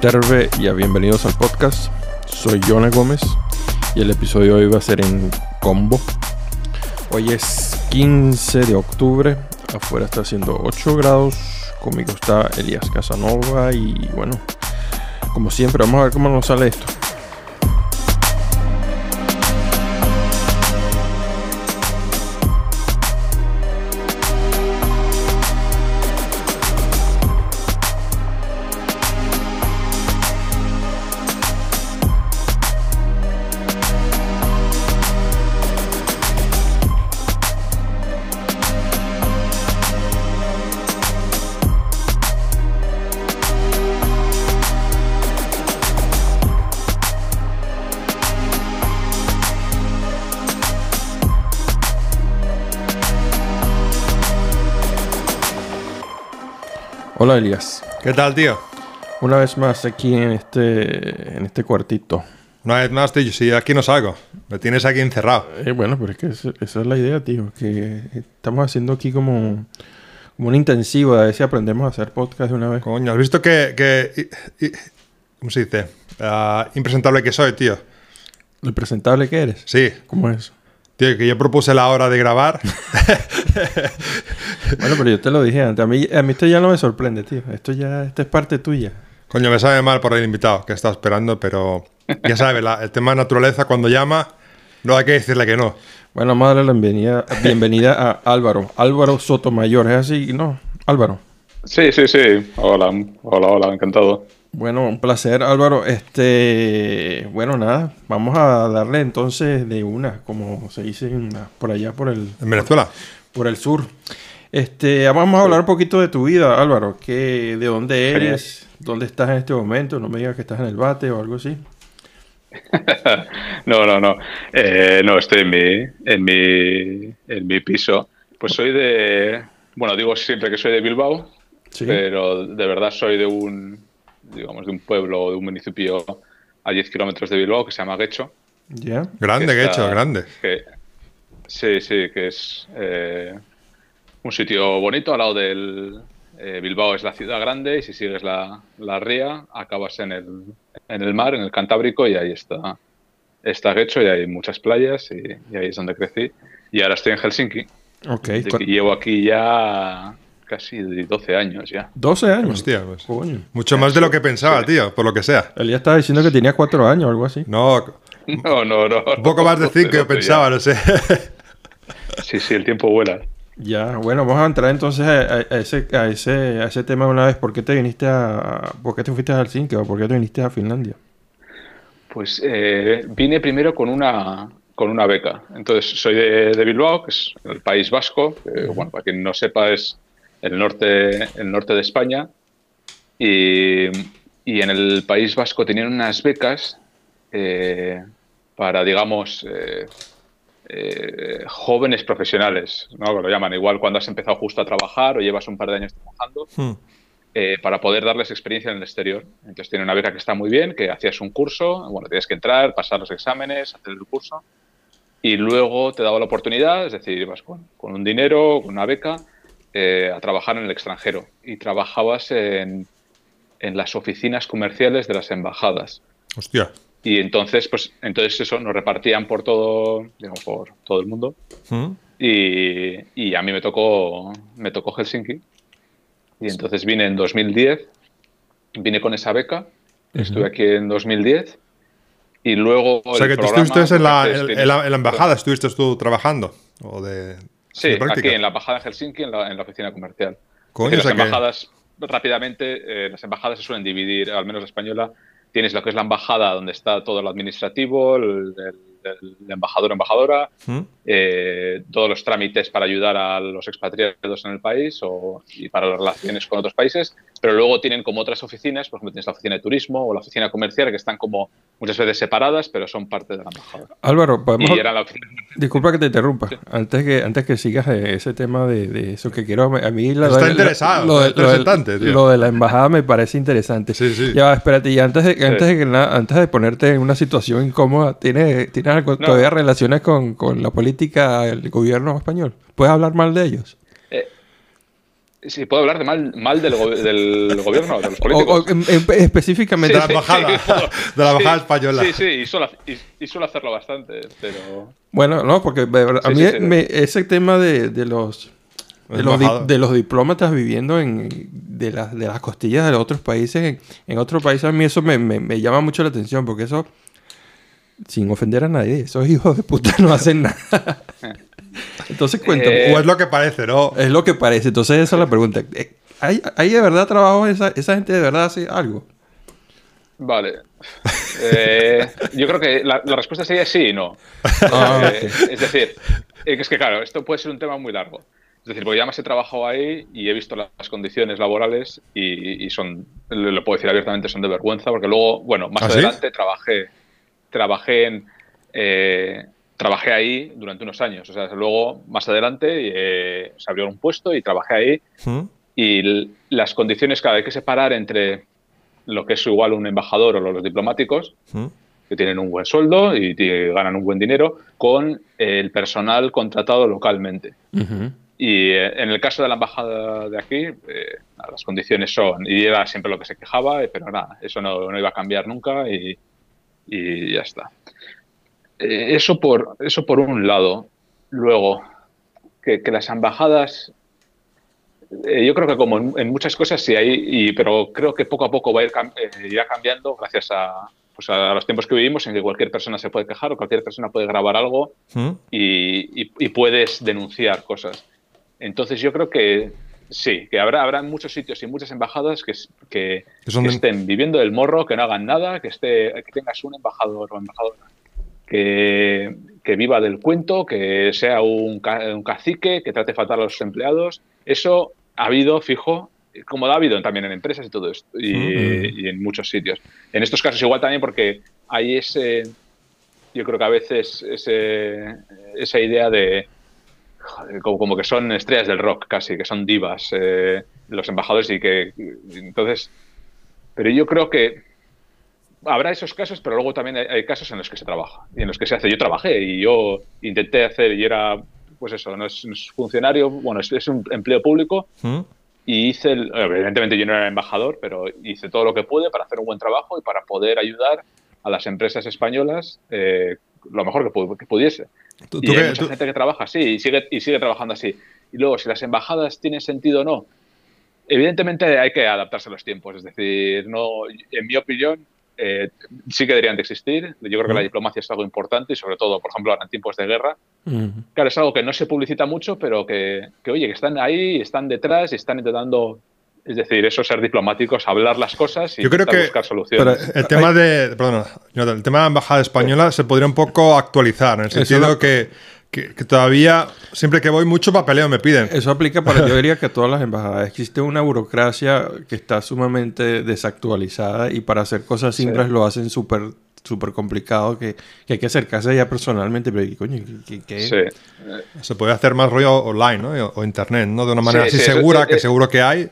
Sterve y a bienvenidos al podcast. Soy Jonah Gómez y el episodio de hoy va a ser en combo. Hoy es 15 de octubre, afuera está haciendo 8 grados, conmigo está Elías Casanova y bueno, como siempre vamos a ver cómo nos sale esto. ¿Qué tal, tío? Una vez más aquí en este, en este cuartito. Una vez más, tío, si aquí no salgo. Me tienes aquí encerrado. Eh, bueno, pero es que esa es la idea, tío. Que estamos haciendo aquí como, como un intensivo de ver si aprendemos a hacer podcast de una vez. Coño, ¿has visto que... que y- y- ¿Cómo se dice? Ah, impresentable que soy, tío. Lo presentable que eres. Sí. ¿Cómo es? Tío, que yo propuse la hora de grabar. Bueno, pero yo te lo dije antes. A mí, a mí esto ya no me sorprende, tío. Esto ya esto es parte tuya. Coño, me sabe mal por el invitado que estaba esperando, pero... Ya sabes, la- el tema de naturaleza cuando llama, no hay que decirle que no. Bueno, vamos a darle la bienvenida, bienvenida a Álvaro. Álvaro Sotomayor. ¿Es así? No, Álvaro. Sí, sí, sí. Hola, hola, hola, encantado. Bueno, un placer, Álvaro. Este, bueno, nada, vamos a darle entonces de una, como se dice en por allá por el, En Venezuela. por el sur. Este, vamos a hablar un poquito de tu vida, Álvaro. ¿Qué, ¿De dónde eres? ¿Dónde estás en este momento? No me digas que estás en el bate o algo así. No, no, no. Eh, no, estoy en mi, en mi, en mi piso. Pues soy de, bueno, digo siempre que soy de Bilbao, Sí. pero de verdad soy de un, digamos, de un pueblo, de un municipio a 10 kilómetros de Bilbao que se llama Guecho. ¿Ya? Grande, que está- hecho, grande. que- sí, sí, que es eh, un sitio bonito al lado del... eh, Bilbao es la ciudad grande y si sigues la, la ría acabas en el, en el mar, en el Cantábrico y ahí está, está Guecho y hay muchas playas y, y ahí es donde crecí. Y ahora estoy en Helsinki, Ok. llevo aquí ya casi 12 años ya. 12 años. Hostia, pues. Coño. Mucho más de lo que pensaba, tío, por lo que sea. Elías estaba diciendo que tenía 4 años o algo así. No, No, no, no. un poco más de cinco yo pensaba, no sé. Sí, sí, el tiempo vuela. Ya, bueno, vamos a entrar entonces a, ese, a, ese, a ese tema de una vez. ¿Por qué te viniste a... ¿Por qué te fuiste a Helsinki o por qué te viniste a Finlandia? Pues eh, vine primero con una, con una beca. Entonces, soy de, de Bilbao, que es el País Vasco. que, bueno, para quien no sepa, es el norte, el norte de España. Y, y en el País Vasco tenían unas becas eh, para, digamos, eh, eh, jóvenes profesionales, ¿no? Que lo llaman igual cuando has empezado justo a trabajar o llevas un par de años trabajando Hmm. eh, para poder darles experiencia en el exterior. Entonces tiene una beca que está muy bien, que hacías un curso, bueno, tienes que entrar, pasar los exámenes, hacer el curso, y luego te daba la oportunidad, es decir, ibas con, con un dinero, con una beca, eh, a trabajar en el extranjero. Y trabajabas en, en las oficinas comerciales de las embajadas. Hostia. Y entonces, pues, entonces eso, nos repartían por todo, digamos, por todo el mundo. Hmm. Y, y a mí me tocó, me tocó Helsinki. Y entonces vine en 2010, vine con esa beca, estuve aquí en 2010. Y luego. O sea, el que tú estuviste la, en la, en la embajada, estuviste tú trabajando. O de. Sí, aquí en la embajada de Helsinki, en la, en la oficina comercial. Coño, decir, las que- embajadas, rápidamente, eh, las embajadas se suelen dividir, al menos la española, tienes lo que es la embajada donde está todo lo administrativo, el, el- el embajador o embajadora, Hmm. eh, todos los trámites para ayudar a los expatriados en el país o, y para las relaciones con otros países, pero luego tienen como otras oficinas, por ejemplo, tienes la oficina de turismo o la oficina comercial que están como muchas veces separadas, pero son parte de la embajada. Álvaro, podemos... La oficina Disculpa que te interrumpa. Antes que antes que sigas eh, ese tema de, de eso que quiero a mí la Está la- interesado, lo, está lo interesante, lo de la embajada me parece interesante. Sí, sí. Ya, espérate, y antes de, antes de que nada, antes de ponerte en una situación incómoda, ¿tienes, tienes No. todavía relaciones con, con la política del gobierno español? ¿Puedes hablar mal de ellos? Sí, puedo hablar de mal, mal del, del gobierno, de los políticos. específicamente de la embajada, de la embajada española. Sí, sí, y suelo, y, suelo, hacerlo bastante, pero... Bueno, no, porque a mí ese tema de, de los... De los, de los, diplomatas viviendo en, de, las, de las costillas de otros países, en, otros países, a mí eso me, me, me llama mucho la atención, porque eso, sin ofender a nadie, esos hijos de puta no hacen nada. Entonces cuéntame. o es lo que parece, ¿no? Es lo que parece. Entonces esa es la pregunta. Eh, ¿Hay, hay de verdad trabajo? Esa, ¿Esa gente de verdad hace algo? Vale. Eh, yo creo que la, respuesta sería sí y no. Ah, eh, es decir, es que claro, esto puede ser un tema muy largo. Es decir, porque ya más he trabajado ahí y he visto las condiciones laborales y, son, lo puedo decir abiertamente, son de vergüenza, porque luego, bueno, más ¿Ah, adelante trabajé, trabajé en, trabajé ahí durante unos años. O sea, luego, más adelante, eh, se abrió un puesto y trabajé ahí. ¿Mm? Y las condiciones, cada hay que separar entre lo que es igual un embajador o los diplomáticos, ¿Mm? que tienen un buen sueldo y ganan un buen dinero, con el personal contratado localmente. Y eh, en el caso de la embajada de aquí, eh, las condiciones son, y era siempre lo que se quejaba, pero nada, eso no, iba a cambiar nunca y, y ya está. Eh, eso, por, eso por un lado. Luego, que, las embajadas, eh, yo creo que como en, muchas cosas sí hay, y, pero creo que poco a poco va a ir eh, irá cambiando gracias pues a, los tiempos que vivimos en que cualquier persona se puede quejar o cualquier persona puede grabar algo ¿Mm? y, puedes denunciar cosas. Entonces yo creo que sí, que habrá, habrá muchos sitios y muchas embajadas que, que, estén viviendo del morro, que no hagan nada, que, esté, que tengas un embajador o embajadora que, viva del cuento, que sea un, cacique, que trate fatal a los empleados. Eso ha habido, fijo, como ha habido también en empresas y todo esto, y, en muchos sitios. En estos casos igual también porque hay ese, yo creo que a veces ese, esa idea de, como, que son estrellas del rock casi, que son divas eh, los embajadores y que, entonces, pero yo creo que habrá esos casos, pero luego también hay, casos en los que se trabaja y en los que se hace. Yo trabajé y yo intenté hacer, y era, pues eso, no es, funcionario, bueno, es, un empleo público. ¿Mm? Y hice, evidentemente yo no era embajador, pero hice todo lo que pude para hacer un buen trabajo y para poder ayudar a las empresas españolas eh, lo mejor que, pudiese. y hay mucha gente que trabaja así y sigue, y sigue trabajando así. Y luego, si las embajadas tienen sentido o no, evidentemente hay que adaptarse a los tiempos. Es decir, no, en mi opinión, eh, sí que deberían de existir. Yo creo que la diplomacia es algo importante y sobre todo, por ejemplo, ahora en tiempos de guerra. Claro, es algo que no se publicita mucho, pero que, oye, que están ahí, están detrás y están intentando es decir, eso ser diplomáticos, hablar las cosas y Yo creo que, buscar soluciones. el tema de, perdón, el tema de la embajada española se podría un poco actualizar, en el sentido que que, todavía, siempre que voy, mucho papeleo me piden. Eso aplica para, yo diría que todas las embajadas. Existe una burocracia que está sumamente desactualizada y para hacer cosas simples lo hacen súper súper complicado que, hay que acercarse ya personalmente, pero coño, ¿qué, Se puede hacer más rollo online, ¿no? O, internet, ¿no? De una manera así segura, que seguro que hay,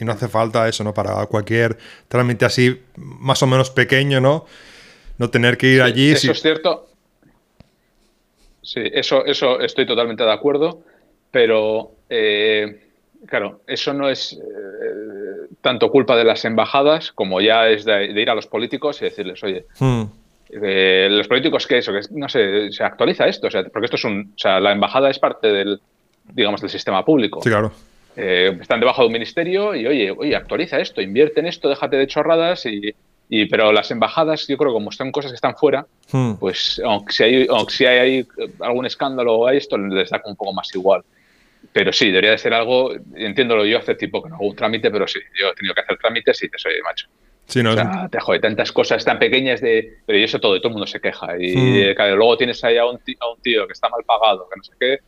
y no hace falta eso, ¿no? Para cualquier trámite así más o menos pequeño, ¿no? No tener que ir allí. Eso es cierto. Sí, eso, eso estoy totalmente de acuerdo, pero eh, claro, eso no es eh, tanto culpa de las embajadas como ya es de, ir a los políticos y decirles, oye, hmm. eh, los políticos que eso, que no sé, se actualiza esto, o sea, porque esto es un, o sea, la embajada es parte del, digamos, del sistema público. Sí, claro. Están debajo de un ministerio y oye, oye, actualiza esto, invierte en esto, déjate de chorradas y, y, pero las embajadas, yo creo que como son cosas que están fuera, hmm. pues aunque si hay, aunque si hay, algún escándalo o esto, les da un poco más igual. Pero sí, debería de ser algo, entiéndolo yo hace tiempo que no hago un trámite, pero sí, yo he tenido que hacer trámites y te soy macho. Sí, no, o sea, te jode tantas cosas tan pequeñas de... Pero y eso todo, todo el mundo se queja. Y hmm. luego tienes ahí a un, tío, a un, tío, que está mal pagado, que no sé qué.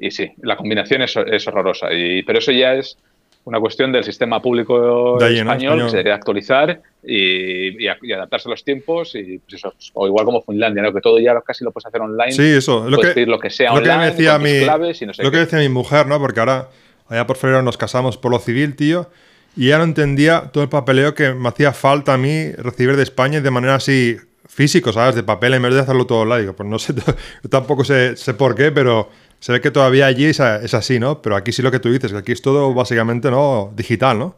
Y sí, la combinación es, es horrorosa. Y, pero eso ya es una cuestión del sistema público español, que se debería actualizar y, adaptarse a los tiempos y pues eso, o igual como Finlandia, ¿no? que todo ya casi lo puedes hacer online. Sí, eso. Lo que, lo que sea lo que decía mi, Lo que decía mi mujer, ¿no? Porque ahora, allá por febrero nos casamos por lo civil, tío, y ya no entendía todo el papeleo que me hacía falta a mí recibir de España de manera así físico, ¿sabes? De papel en vez de hacerlo todo online. Pues no sé, tampoco sé, sé por qué, pero se ve que todavía allí es, así, ¿no? Pero aquí sí lo que tú dices, que aquí es todo básicamente, ¿no? Digital, ¿no?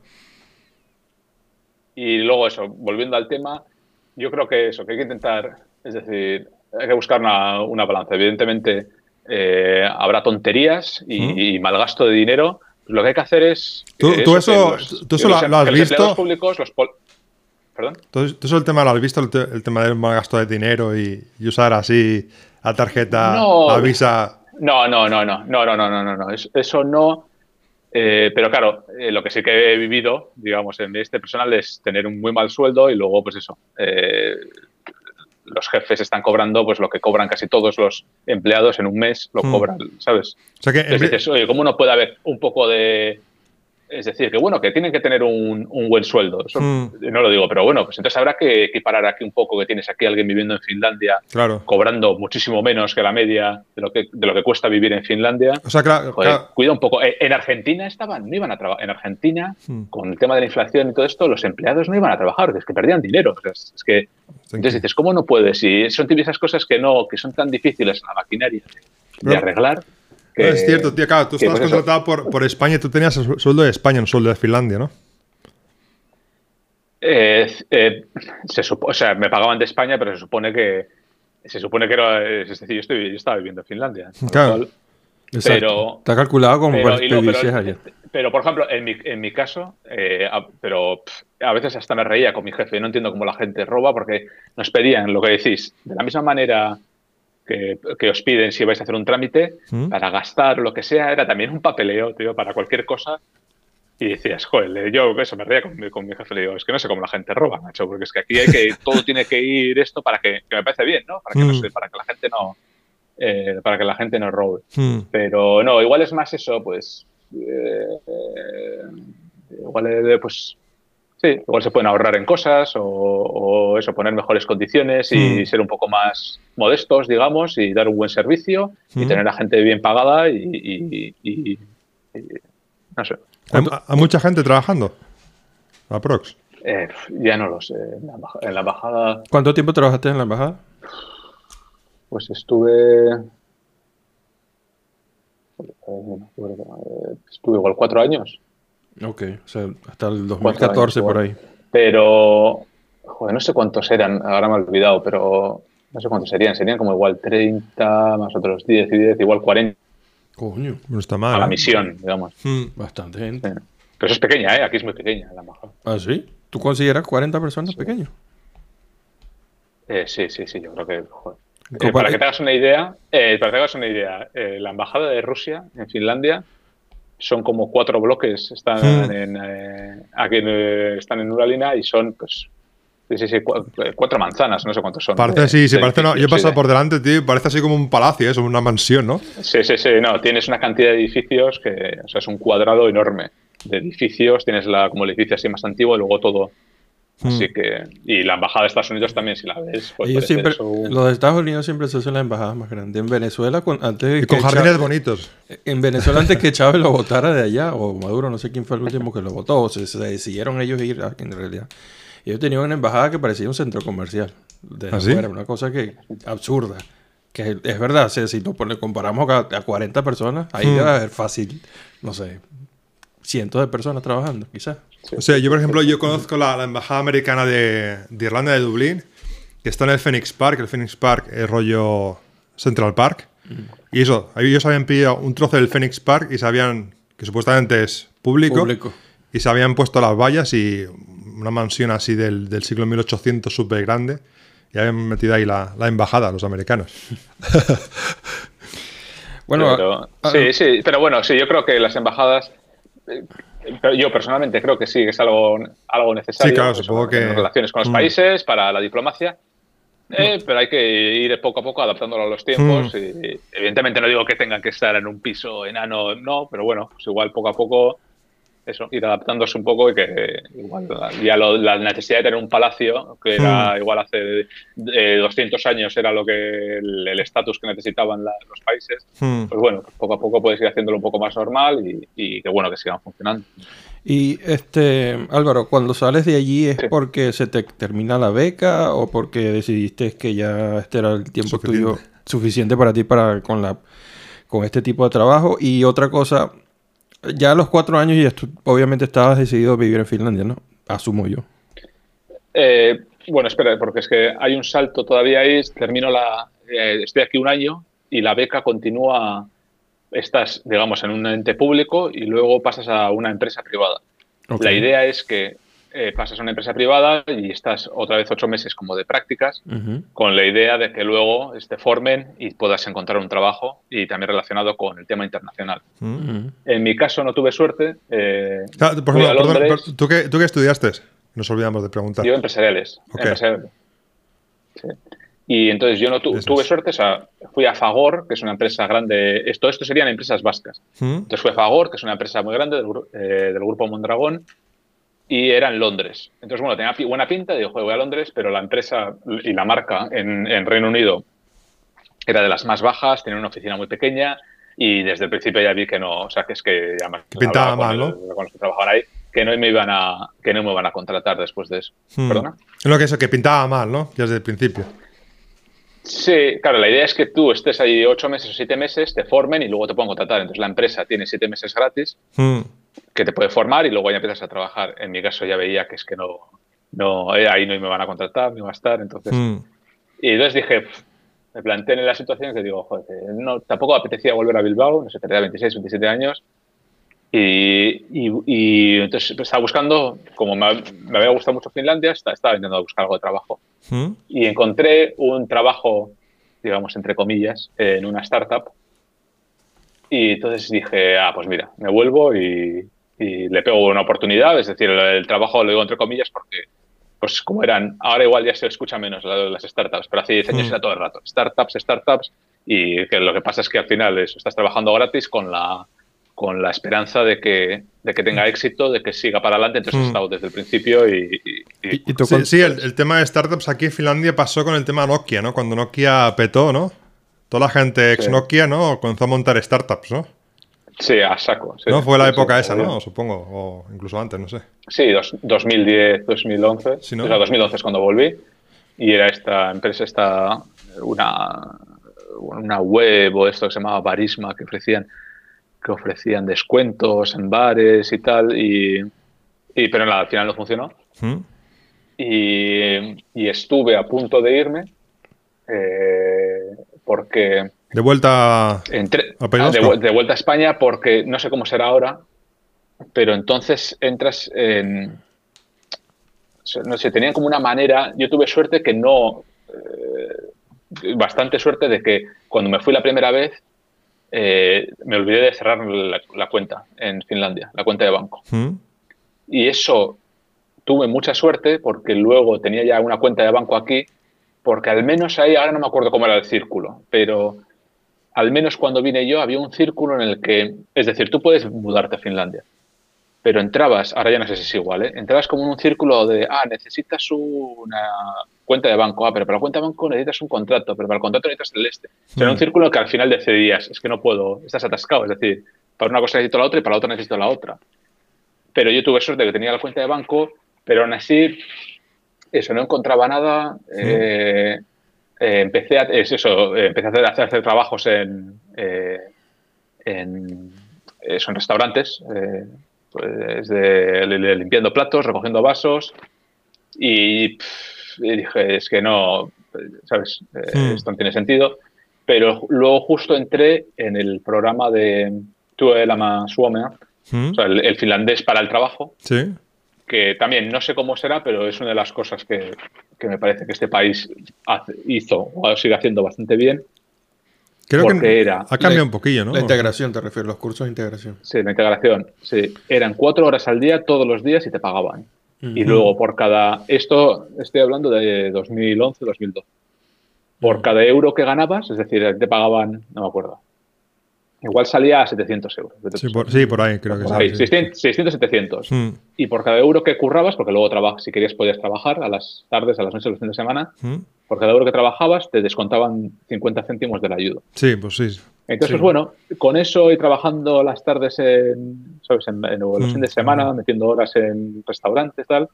Y luego eso, volviendo al tema, yo creo que eso, que hay que intentar, es decir, hay que buscar una, balanza. Evidentemente, eh, habrá tonterías y, mal gasto de dinero. Lo que hay que hacer es. ¿Tú, eso, ¿tú eso lo, has visto? Públicos, los ¿Perdón? ¿Tú, eso el tema lo has visto, el, tema del mal gasto de dinero y, usar así la tarjeta, no, Visa? No, no, no, no, no, no, no, no, no, eso no. Eh, pero claro, eh, lo que sí que he vivido, digamos, en este personal es tener un muy mal sueldo y luego, pues eso, eh, los jefes están cobrando pues lo que cobran casi todos los empleados en un mes, lo hmm. cobran, ¿sabes? O sea que Entonces dices, oye, ¿cómo no puede haber un poco de, es decir, que bueno, que tienen que tener un, buen sueldo. Hmm. No lo digo, pero bueno, pues entonces habrá que equiparar aquí un poco que tienes aquí alguien viviendo en Finlandia, cobrando muchísimo menos que la media de lo que, de lo que cuesta vivir en Finlandia. O sea, claro, Cuida un poco. Eh, en Argentina estaban, no iban a trabajar. En Argentina, hmm. con el tema de la inflación y todo esto, los empleados no iban a trabajar, es que perdían dinero. es que, entonces dices, ¿cómo no puedes? Y son esas cosas que no, que son tan difíciles en la maquinaria de arreglar es cierto, tío, claro, tú estabas pues contratado por, por, España, tú tenías el sueldo de España, no sueldo de Finlandia, ¿no? Eh, eh, se o sea, me pagaban de España, pero se supone que se supone que era, es decir, yo, estoy, yo estaba viviendo en Finlandia. Claro. pero, Está calculado como pero, pero, pero, por ejemplo, en mi, en mi caso, eh, pero a veces hasta me reía con mi jefe. No entiendo cómo la gente roba porque nos pedían lo que decís. De la misma manera que, os piden si vais a hacer un trámite ¿Mm? para gastar lo que sea, era también un papeleo, tío, para cualquier cosa. Y decías, joder, yo eso me reía con mi, con mi jefe, le digo, es que no sé cómo la gente roba, macho, porque es que aquí hay que, todo tiene que ir esto para que, me parece bien, ¿no? Para que, no ¿Mm? para que la gente no, eh, para que la gente no robe. ¿Mm? Pero no, igual es más eso, pues, eh, igual pues Sí, igual se pueden ahorrar en cosas o, eso, poner mejores condiciones y hmm. ser un poco más modestos, digamos, y dar un buen servicio y hmm. tener a gente bien pagada y, no sé. ¿Hay, mucha gente trabajando? ¿Aprox? Eh, ya no lo sé. En la, embajada... ¿Cuánto tiempo trabajaste en la embajada? Pues estuve... Eh, estuve igual cuatro años. Ok, o sea, hasta el 2014 por ahí. Pero, joder, no sé cuántos eran, ahora me he olvidado, pero no sé cuántos serían. Serían como igual 30 más otros 10 y 10, igual 40. Coño, no está mal. A la ¿eh? misión, digamos. Hmm, bastante gente. Pero eso es pequeña, ¿eh? Aquí es muy pequeña la embajada. ¿Ah, sí? ¿Tú consideras 40 personas pequeño? Eh, sí, sí, sí, yo creo que. Joder. Eh, para que te hagas una idea, eh, para que te hagas una idea, la embajada de Rusia en Finlandia son como cuatro bloques, están hmm. en, eh, aquí eh, están en Uralina y son pues sí, sí, cuatro manzanas, no sé cuántos son. Parece, sí, sí, parece, no, yo he pasado por delante, tío, parece así como un palacio, es una mansión, ¿no? Sí, sí, sí, no, tienes una cantidad de edificios que, o sea, es un cuadrado enorme de edificios, tienes la, como el edificio así más antiguo y luego todo Así hmm. que, y la embajada de Estados Unidos también, si la ves. Pues siempre, Los de Estados Unidos siempre se hacen las embajadas más grandes. En Venezuela, antes. Y con jardines bonitos. En Venezuela, antes que Chávez lo votara de allá, o Maduro, no sé quién fue el último que lo votó, o se, decidieron ellos ir en realidad. Ellos tenían una embajada que parecía un centro comercial. De ¿Ah, una cosa que absurda. Que es verdad, si lo comparamos a, 40 personas, ahí hmm. debe haber fácil, no sé, cientos de personas trabajando, quizás. O sea, yo por ejemplo, yo conozco la, embajada americana de, Irlanda de Dublín, que está en el Phoenix Park. El Phoenix Park es rollo Central Park. Y eso, ellos habían pedido un trozo del Phoenix Park y sabían que supuestamente es público, Y se habían puesto las vallas y una mansión así del, del siglo 1800 súper grande. Y habían metido ahí la, la embajada, los americanos. bueno, sí, sí, pero bueno, sí, yo creo que las embajadas yo personalmente creo que sí, que es algo, algo necesario. Sí, claro, supongo que. En relaciones con los mm. países, para la diplomacia. Eh, mm. pero hay que ir poco a poco adaptándolo a los tiempos. Mm. Y, evidentemente no digo que tengan que estar en un piso enano, no, pero bueno, pues igual poco a poco eso, ir adaptándose un poco y que igual ya la necesidad de tener un palacio, que era igual hace 200 años era lo que el estatus que necesitaban los países, pues bueno, pues poco a poco puedes ir haciéndolo un poco más normal y, y que bueno que sigan funcionando. Y este, Álvaro, cuando sales de allí es porque se te termina la beca o porque decidiste que ya este era el tiempo tuyo suficiente para ti para con la con este tipo de trabajo. Y otra cosa, ya a los cuatro años y obviamente estabas decidido a vivir en Finlandia, ¿no? Asumo yo. Eh, bueno, espera, porque es que hay un salto todavía ahí. Termino la. Eh, estoy aquí un año y la beca continúa. Estás, digamos, en un ente público y luego pasas a una empresa privada. La idea es que eh, pasas a una empresa privada y estás otra vez ocho meses como de prácticas, con la idea de que luego te formen y puedas encontrar un trabajo y también relacionado con el tema internacional. En mi caso no tuve suerte. Eh, por ejemplo, ¿tú, qué, ¿tú, qué, estudiaste? Nos olvidamos de preguntar. Yo empresariales. Y entonces yo no tuve suerte, o sea, fui a Fagor, que es una empresa grande, esto, esto serían empresas vascas. Entonces fui a Fagor, que es una empresa muy grande del, eh, del grupo Mondragón, y era en Londres. Entonces, bueno, tenía buena pinta, digo, voy a Londres, pero la empresa y la marca en, en, Reino Unido era de las más bajas, tenía una oficina muy pequeña y desde el principio ya vi que no, o sea, que es que ya pintaba mal, ¿no? Con los que trabajaban ahí, que no me iban a, que no me iban a contratar después de eso. Hmm. ¿Perdona? Lo que eso, que pintaba mal, ¿no? Ya desde el principio. Sí, claro, la idea es que tú estés ahí ocho meses o siete meses, te formen y luego te puedan contratar. Entonces la empresa tiene siete meses gratis, hmm. Que te puede formar y luego ya empiezas a trabajar. En mi caso ya veía que es que no, no eh, ahí no me van a contratar, no va a estar. Entonces, hmm. y entonces dije, me planteé en la situación que digo, joder, no, tampoco apetecía volver a Bilbao, no sé, tenía 26, 27 años. Y, y, entonces estaba buscando, como me, había gustado mucho Finlandia, estaba, estaba intentando buscar algo de trabajo. ¿Mm? Y encontré un trabajo, digamos, entre comillas, en una startup. Y entonces dije, ah, pues mira, me vuelvo y, le pego una oportunidad. Es decir, el, trabajo lo digo entre comillas porque, pues como eran, ahora igual ya se escucha menos las startups, pero hace 10 años ¿Mm? era todo el rato. Startups, startups. Y que lo que pasa es que al final eso, estás trabajando gratis con la con la esperanza de que, de que tenga éxito, de que siga para adelante. Entonces he mm. estado desde el principio y... sí, el, tema de startups aquí en Finlandia pasó con el tema Nokia, ¿no? Cuando Nokia petó, ¿no? Toda la gente ex Nokia, ¿no? Comenzó a montar startups, ¿no? Sí, a saco. ¿No? Fue la época esa, ¿no? Supongo, o incluso antes, no sé. Sí, 2010, 2011. Sí, ¿no? 2011 es cuando volví. Y era esta empresa, esta, una, una web o esto que se llamaba Barisma, que ofrecían que ofrecían descuentos en bares y tal, y, pero nada, al final no funcionó. ¿Mm? Y, estuve a punto de irme eh, porque... De vuelta a, de, vuelta a España porque no sé cómo será ahora, pero entonces entras en... No sé, tenían como una manera, yo tuve suerte que no... Eh, bastante suerte de que cuando me fui la primera vez eh, me olvidé de cerrar la, cuenta en Finlandia, la cuenta de banco. ¿Mm? Y eso tuve mucha suerte porque luego tenía ya una cuenta de banco aquí, porque al menos ahí, ahora no me acuerdo cómo era el círculo, pero al menos cuando vine yo había un círculo en el que, es decir, tú puedes mudarte a Finlandia, pero entrabas, ahora ya no sé si es igual, ¿eh? entrabas como en un círculo de, ah, necesitas una cuenta de banco, ah, pero para la cuenta de banco necesitas un contrato, pero para el contrato necesitas el este. O sea, un hmm. círculo que al final decidías, es que no puedo, estás atascado, es decir, para una cosa necesito la otra y para la otra necesito la otra. Pero yo tuve suerte de que tenía la cuenta de banco, pero aún así, eso, no encontraba nada. Eh, eh, empecé a, eso, empecé a hacer, hacer, trabajos en, eh, en, eso, en restaurantes, pues de, limpiando platos, recogiendo vasos y y dije, es que no, ¿sabes? Eh. Esto no tiene sentido. Pero luego justo entré en el programa de Tuelama Suomea, hmm. o sea, el, finlandés para el trabajo. Sí. Que también no sé cómo será, pero es una de las cosas que, que me parece que este país hizo o sigue haciendo bastante bien. Creo que era, ha cambiado un poquillo, ¿no? La integración, te refiero, los cursos de integración. Sí, la integración, sí. Eran cuatro horas al día, todos los días y te pagaban. Y luego por cada, esto estoy hablando de 2011-2012, por cada euro que ganabas, es decir, te pagaban, no me acuerdo, igual salía a 700 euros. Sí por, ahí creo que sí. 600, 700. Mm. Y por cada euro que currabas, porque luego trabajas, si querías podías trabajar a las tardes, a las noches, a los fines de semana, mm. por cada euro que trabajabas te descontaban 50 céntimos del ayuda. Sí, pues sí. Entonces, bueno, con eso y trabajando las tardes en, ¿sabes? en, los mm, fines de semana, metiendo horas en restaurantes, tal,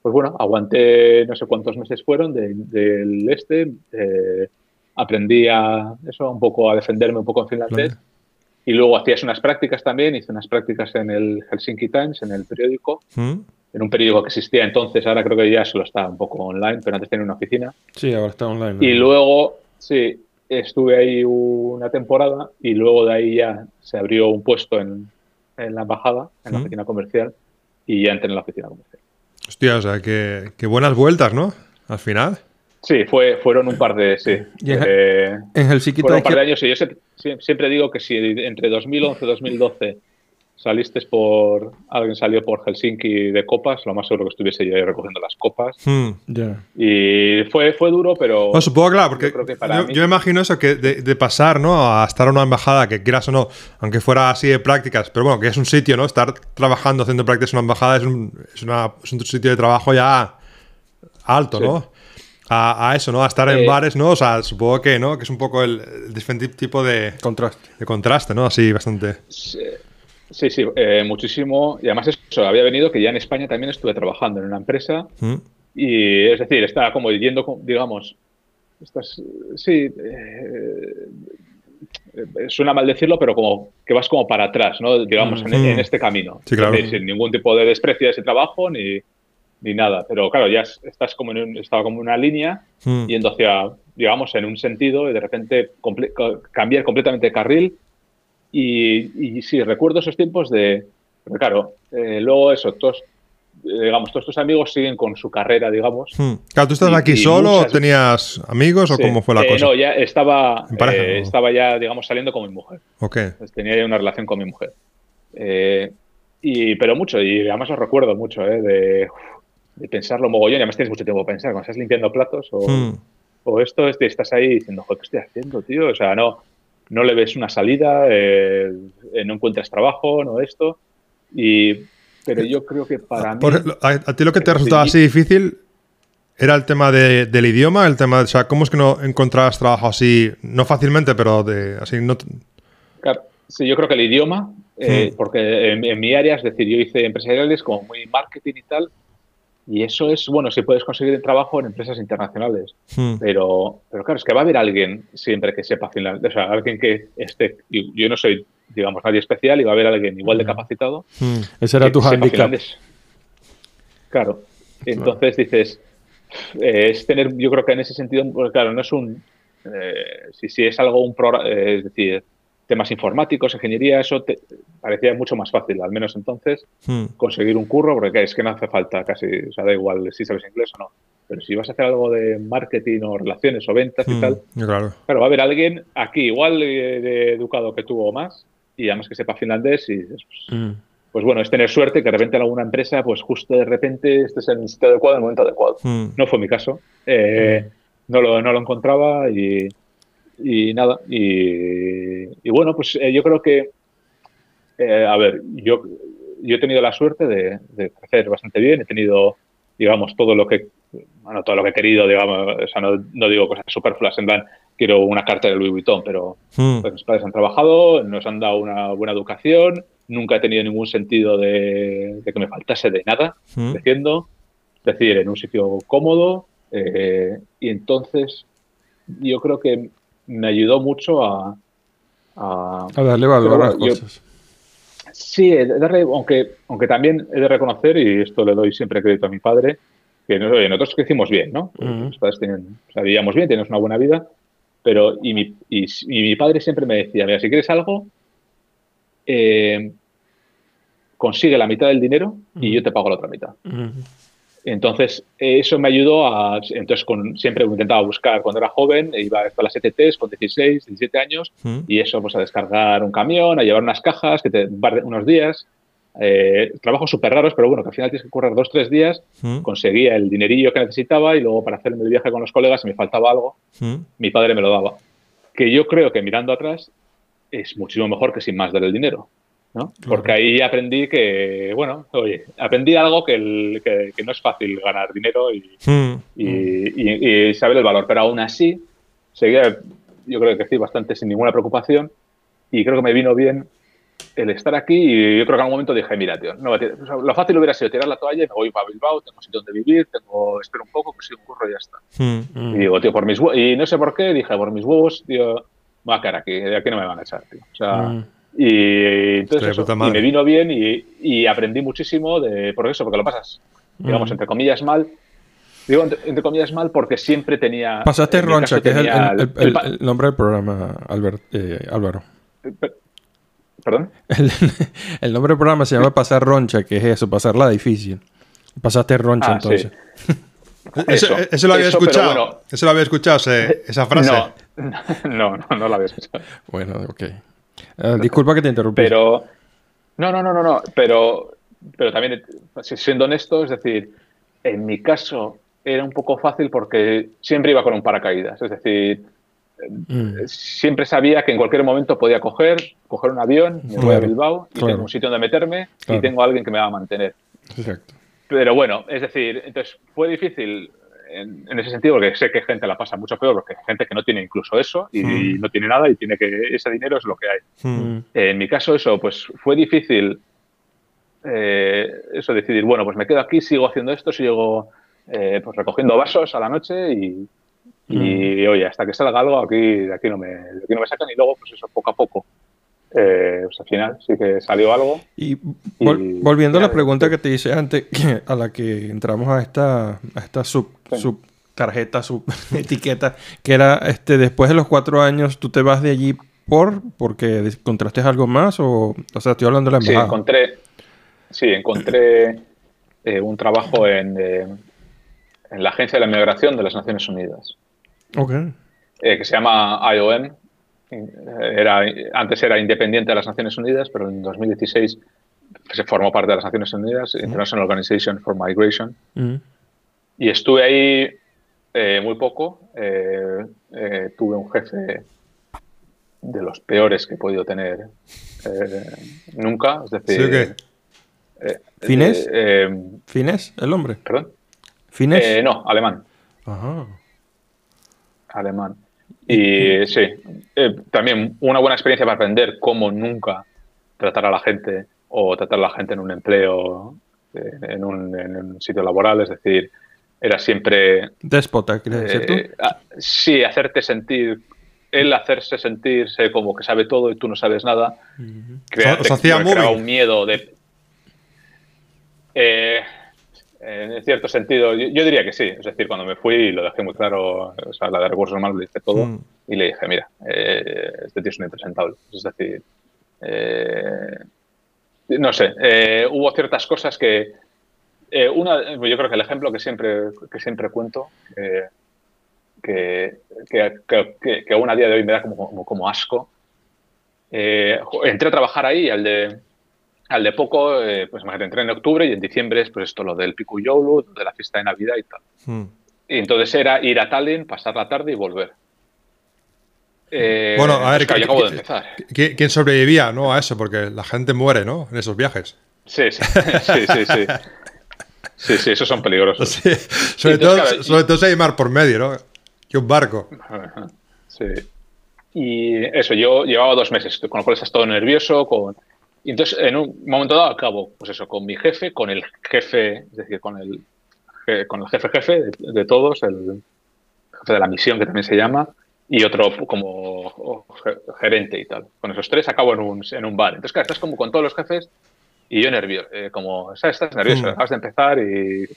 pues bueno, aguanté no sé cuántos meses fueron del este, aprendí a eso, un poco a defenderme un poco en finlandés. Y luego hacías unas prácticas también, hice unas prácticas en el Helsinki Times, en el periódico, ¿Mm? en un periódico que existía entonces, ahora creo que ya solo está un poco online, pero antes tenía una oficina. Sí, ahora está online. Y luego, sí, estuve ahí una temporada y luego de ahí ya se abrió un puesto en, en la embajada, en la ¿Mm? oficina comercial, y ya entré en la oficina comercial. Hostia, o sea, que, que buenas vueltas, ¿no? Al final. Sí, fue, fueron un par de. Sí. Eh, en Helsinki fueron un par de años. Y yo siempre, digo que si entre 2011 y 2012 saliste por. Alguien salió por Helsinki de copas, lo más seguro que estuviese yo ahí recogiendo las copas. Hmm. Y fue, fue duro, pero. No, supongo, claro, porque yo, imagino eso, que de, pasar, ¿no? A estar en una embajada, que quieras o no, aunque fuera así de prácticas, pero bueno, que es un sitio, ¿no? Estar trabajando, haciendo prácticas en una embajada es un, es, una, es un sitio de trabajo ya alto, ¿no? A, eso, ¿no? A estar en bares, ¿no? O sea, supongo que, ¿no? Que es un poco el, diferente tipo de contraste. De contraste, ¿no? Así, bastante. Sí, sí, eh, muchísimo. Y además eso, había venido que ya en España también estuve trabajando en una empresa. Mm. Y es decir, estaba como yendo, digamos, estás, sí, eh, suena mal decirlo, pero como que vas como para atrás, ¿no? Digamos, en, mm. este camino. Sí, claro. sin ningún tipo de desprecio de ese trabajo ni ni nada. Pero claro, ya estás como en estaba como una línea hmm. yendo hacia, digamos, en un sentido y de repente cambiar completamente de carril. Y, y, sí, recuerdo esos tiempos de, claro, eh, luego eso, todos, digamos, todos tus amigos siguen con su carrera, digamos. Hmm. Claro, ¿tú estás aquí solo o tenías amigos o cómo fue la eh, cosa? No, ya estaba, eh, estaba ya, digamos, saliendo con mi mujer. Ok. tenía ya una relación con mi mujer. y, pero mucho, y además os recuerdo mucho, de, de pensarlo mogollón, y además tienes mucho tiempo para pensar, cuando estás limpiando platos o, hmm. o esto, este, estás ahí diciendo, joder, ¿qué estoy haciendo, tío? O sea, no, no le ves una salida, eh, eh, no encuentras trabajo, no esto. Y, pero yo creo que para mí... a, ti lo que te resultaba así difícil era el tema del idioma, el tema, o sea, ¿cómo es que no encontrabas trabajo así, no fácilmente, pero de así no... Claro, sí, yo creo que el idioma, eh, hmm. porque en, en, mi área, es decir, yo hice empresariales como muy marketing y tal, y eso es, bueno, si puedes conseguir trabajo en empresas internacionales. Hmm. Pero, pero claro, es que va a haber alguien siempre que sepa finlandés. O sea, alguien que esté. Yo no soy, digamos, nadie especial y va a haber alguien igual de hmm. capacitado. Hmm. Ese era tu handicap. Claro. Entonces dices, eh, es tener, yo creo que en ese sentido, claro, no es un. Eh, si, si es algo, un programa, eh, es decir, temas informáticos, ingeniería, eso te, parecía mucho más fácil, al menos entonces, hmm. conseguir un curro, porque es que no hace falta casi, o sea, da igual si sabes inglés o no. Pero si vas a hacer algo de marketing o relaciones o ventas y hmm, tal, claro. va a haber alguien aquí igual de, educado que tú o más, y además que sepa finlandés y pues, hmm. pues, bueno, es tener suerte que de repente en alguna empresa, pues justo de repente estés en el sitio adecuado, en el momento adecuado. No fue mi caso. Eh, no, lo, no lo encontraba y, y nada, y, bueno, pues eh, yo creo que, eh, a ver, yo, yo he tenido la suerte de, crecer bastante bien, he tenido, digamos, todo lo que, bueno, todo lo que he querido, digamos, o sea, no, digo cosas superfluas, en plan, quiero una carta de Louis Vuitton, pero hmm. pues, mis padres han trabajado, nos han dado una buena educación, nunca he tenido ningún sentido de, que me faltase de nada, hmm. creciendo, es decir, en un sitio cómodo, eh, y entonces yo creo que me ayudó mucho a... A, darle valor a las cosas. sí, darle, aunque, aunque también he de reconocer, y esto le doy siempre crédito a mi padre, que nosotros crecimos bien, ¿no? Tenían, o sea, vivíamos bien, teníamos una buena vida, pero y mi, y, mi padre siempre me decía, mira, si quieres algo, eh, consigue la mitad del dinero y yo te pago la otra mitad. Entonces, eso me ayudó a. Entonces, con, siempre intentaba buscar cuando era joven, iba a las ETTs con 16, 17 años, mm. y eso, pues a descargar un camión, a llevar unas cajas, que te unos días. Eh, trabajos súper raros, pero bueno, que al final tienes que correr dos, tres días. Mm. Conseguía el dinerillo que necesitaba y luego para hacerme el viaje con los colegas, si me faltaba algo, mm. mi padre me lo daba. Que yo creo que mirando atrás es muchísimo mejor que sin más dar el dinero. ¿No? Porque ahí aprendí que, bueno, oye, aprendí algo que, no es fácil ganar dinero hmm. y, saber el valor, pero aún así seguía, yo creo que sí, bastante sin ninguna preocupación y creo que me vino bien el estar aquí y yo creo que en algún momento dije, mira, tío, no, lo fácil hubiera sido tirar la toalla y me voy para Bilbao, tengo sitio donde vivir, tengo, espero un poco, que soy un curro y ya está. Hmm. Y digo, tío, por mis huevos, y no sé por qué, dije, por mis huevos, tío, voy a quedar aquí, de aquí no me van a echar, tío. O sea, hmm. Y entonces y me vino bien y, y, aprendí muchísimo de, por eso, porque lo pasas, digamos, hmm. entre comillas mal, Digo entre, comillas mal porque siempre tenía. Pasaste Roncha, que es el, nombre del programa, Albert, eh, Álvaro. ¿Perdón? El, nombre del programa se llama Pasar Roncha, que es eso, pasarla difícil. Pasaste Roncha ah, entonces. eso, lo había escuchado. eso lo había escuchado, esa frase. No, no, no, la había escuchado. Bueno, ok. Eh, disculpa que te interrumpí. Pero. No, no, no, no, no. Pero, pero también, siendo honesto, es decir, en mi caso era un poco fácil porque siempre iba con un paracaídas. Es decir, Mm. Siempre sabía que en cualquier momento podía coger, coger un avión, me voy a Bilbao y tengo un sitio donde meterme y tengo a alguien que me va a mantener. Pero bueno, es decir, entonces fue difícil en, ese sentido porque sé que gente la pasa mucho peor porque hay gente que no tiene incluso eso y, mm. no tiene nada y tiene que ese dinero es lo que hay. Mm. en mi caso eso, pues fue difícil eh, eso decidir, bueno, pues me quedo aquí, sigo haciendo esto, sigo eh, pues recogiendo vasos a la noche y, y oye, hasta que salga algo, aquí, de, aquí no me, aquí no me sacan y luego, pues eso, poco a poco. Eh, pues al final sí que salió algo. Y, volviendo a la pregunta que te hice antes, a la que entramos a esta, a esta sub, sub tarjeta, sub etiqueta, que era este después de los cuatro años, ¿tú te vas de allí por porque encontraste algo más? O, o sea, estoy hablando de la embajada. Sí, encontré, sí, encontré eh, un trabajo en, eh, en la Agencia de la Migración de las Naciones Unidas. Eh, que se llama IOM. Era, antes era independiente de las Naciones Unidas, pero en 2016 se formó parte de las Naciones Unidas, International Organization for Migration. Y estuve ahí eh, muy poco. Eh, tuve un jefe de los peores que he podido tener nunca. Es decir, ¿Fines? ¿Fines? ¿El hombre? ¿Perdón? ¿Fines? no, alemán. Ajá alemán. Y sí, eh, también una buena experiencia para aprender cómo nunca tratar a la gente o tratar a la gente en un empleo, eh, en, un, sitio laboral, es decir, era siempre... Déspota, ¿quieres decir tú? Eh, sí, hacerte sentir, él hacerse sentirse como que sabe todo y tú no sabes nada. Os hacía un miedo de... Eh, en cierto sentido, yo, diría que sí. Es decir, cuando me fui lo dejé muy claro, o sea, la de recursos humanos le dije todo mm. y le dije, mira, eh, este tío es un impresentable. Es decir, eh, no sé, eh, hubo ciertas cosas que, una, yo creo que el ejemplo que siempre, que siempre cuento, que, que, aún a día de hoy me da como, como, asco, entré a trabajar ahí al de al de poco, eh, pues me entré en octubre y en diciembre es pues esto lo del Pikuyolu, de la fiesta de Navidad y tal. Hmm. Y entonces era ir a Tallinn, pasar la tarde y volver. Eh, bueno, a ver, ¿quién sobrevivía ¿no? a eso? Porque la gente muere, ¿no? En esos viajes. Sí, sí, sí, sí. sí. Sí, sí, esos son peligrosos. Sobre, todo, sobre todo si hay mar por medio, ¿no? Que un barco. Sí. Y eso, yo llevaba dos meses, con lo cual estás todo nervioso, con y entonces, en un momento dado, acabo, pues eso, con mi jefe, con el jefe, es decir, con el, con el jefe jefe de, todos, el jefe de la misión, que también se llama, y otro como gerente y tal. Con esos tres acabo en un, en un bar. Entonces, claro, estás como con todos los jefes y yo nervioso, eh, como, ¿sabes? Estás nervioso, hmm. acabas de empezar y...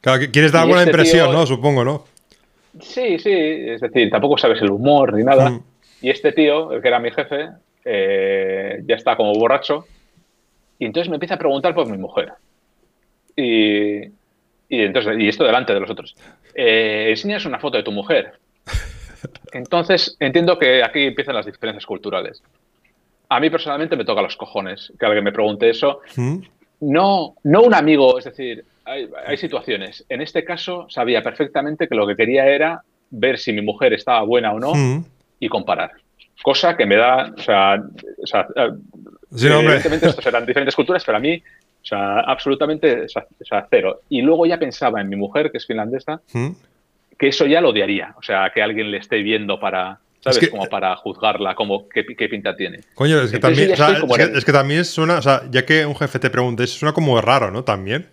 Claro, quieres dar buena este impresión, ¿no? Supongo, ¿no? Sí, sí, es decir, tampoco sabes el humor ni nada. Hmm. Y este tío, el que era mi jefe, eh, ya está como borracho, y entonces me empieza a preguntar por mi mujer. Y, entonces, y esto delante de los otros. Eh, enseñas una foto de tu mujer. Entonces entiendo que aquí empiezan las diferencias culturales. A mí personalmente me toca los cojones que alguien me pregunte eso. ¿Mm? No, no un amigo, es decir, hay, situaciones. En este caso sabía perfectamente que lo que quería era ver si mi mujer estaba buena o no ¿Mm? y comparar cosa que me da, o sea, o sea eh, evidentemente estos eran diferentes culturas, pero a mí, o sea, absolutamente, o sea, cero. Y luego ya pensaba en mi mujer, que es finlandesa, ¿Mm? que eso ya lo odiaría, o sea, que alguien le esté viendo para, ¿sabes? como para juzgarla, como qué, pinta tiene. Coño, es que, también, es, que, también suena, o sea, ya que un jefe te pregunte, eso suena como raro, ¿no? También.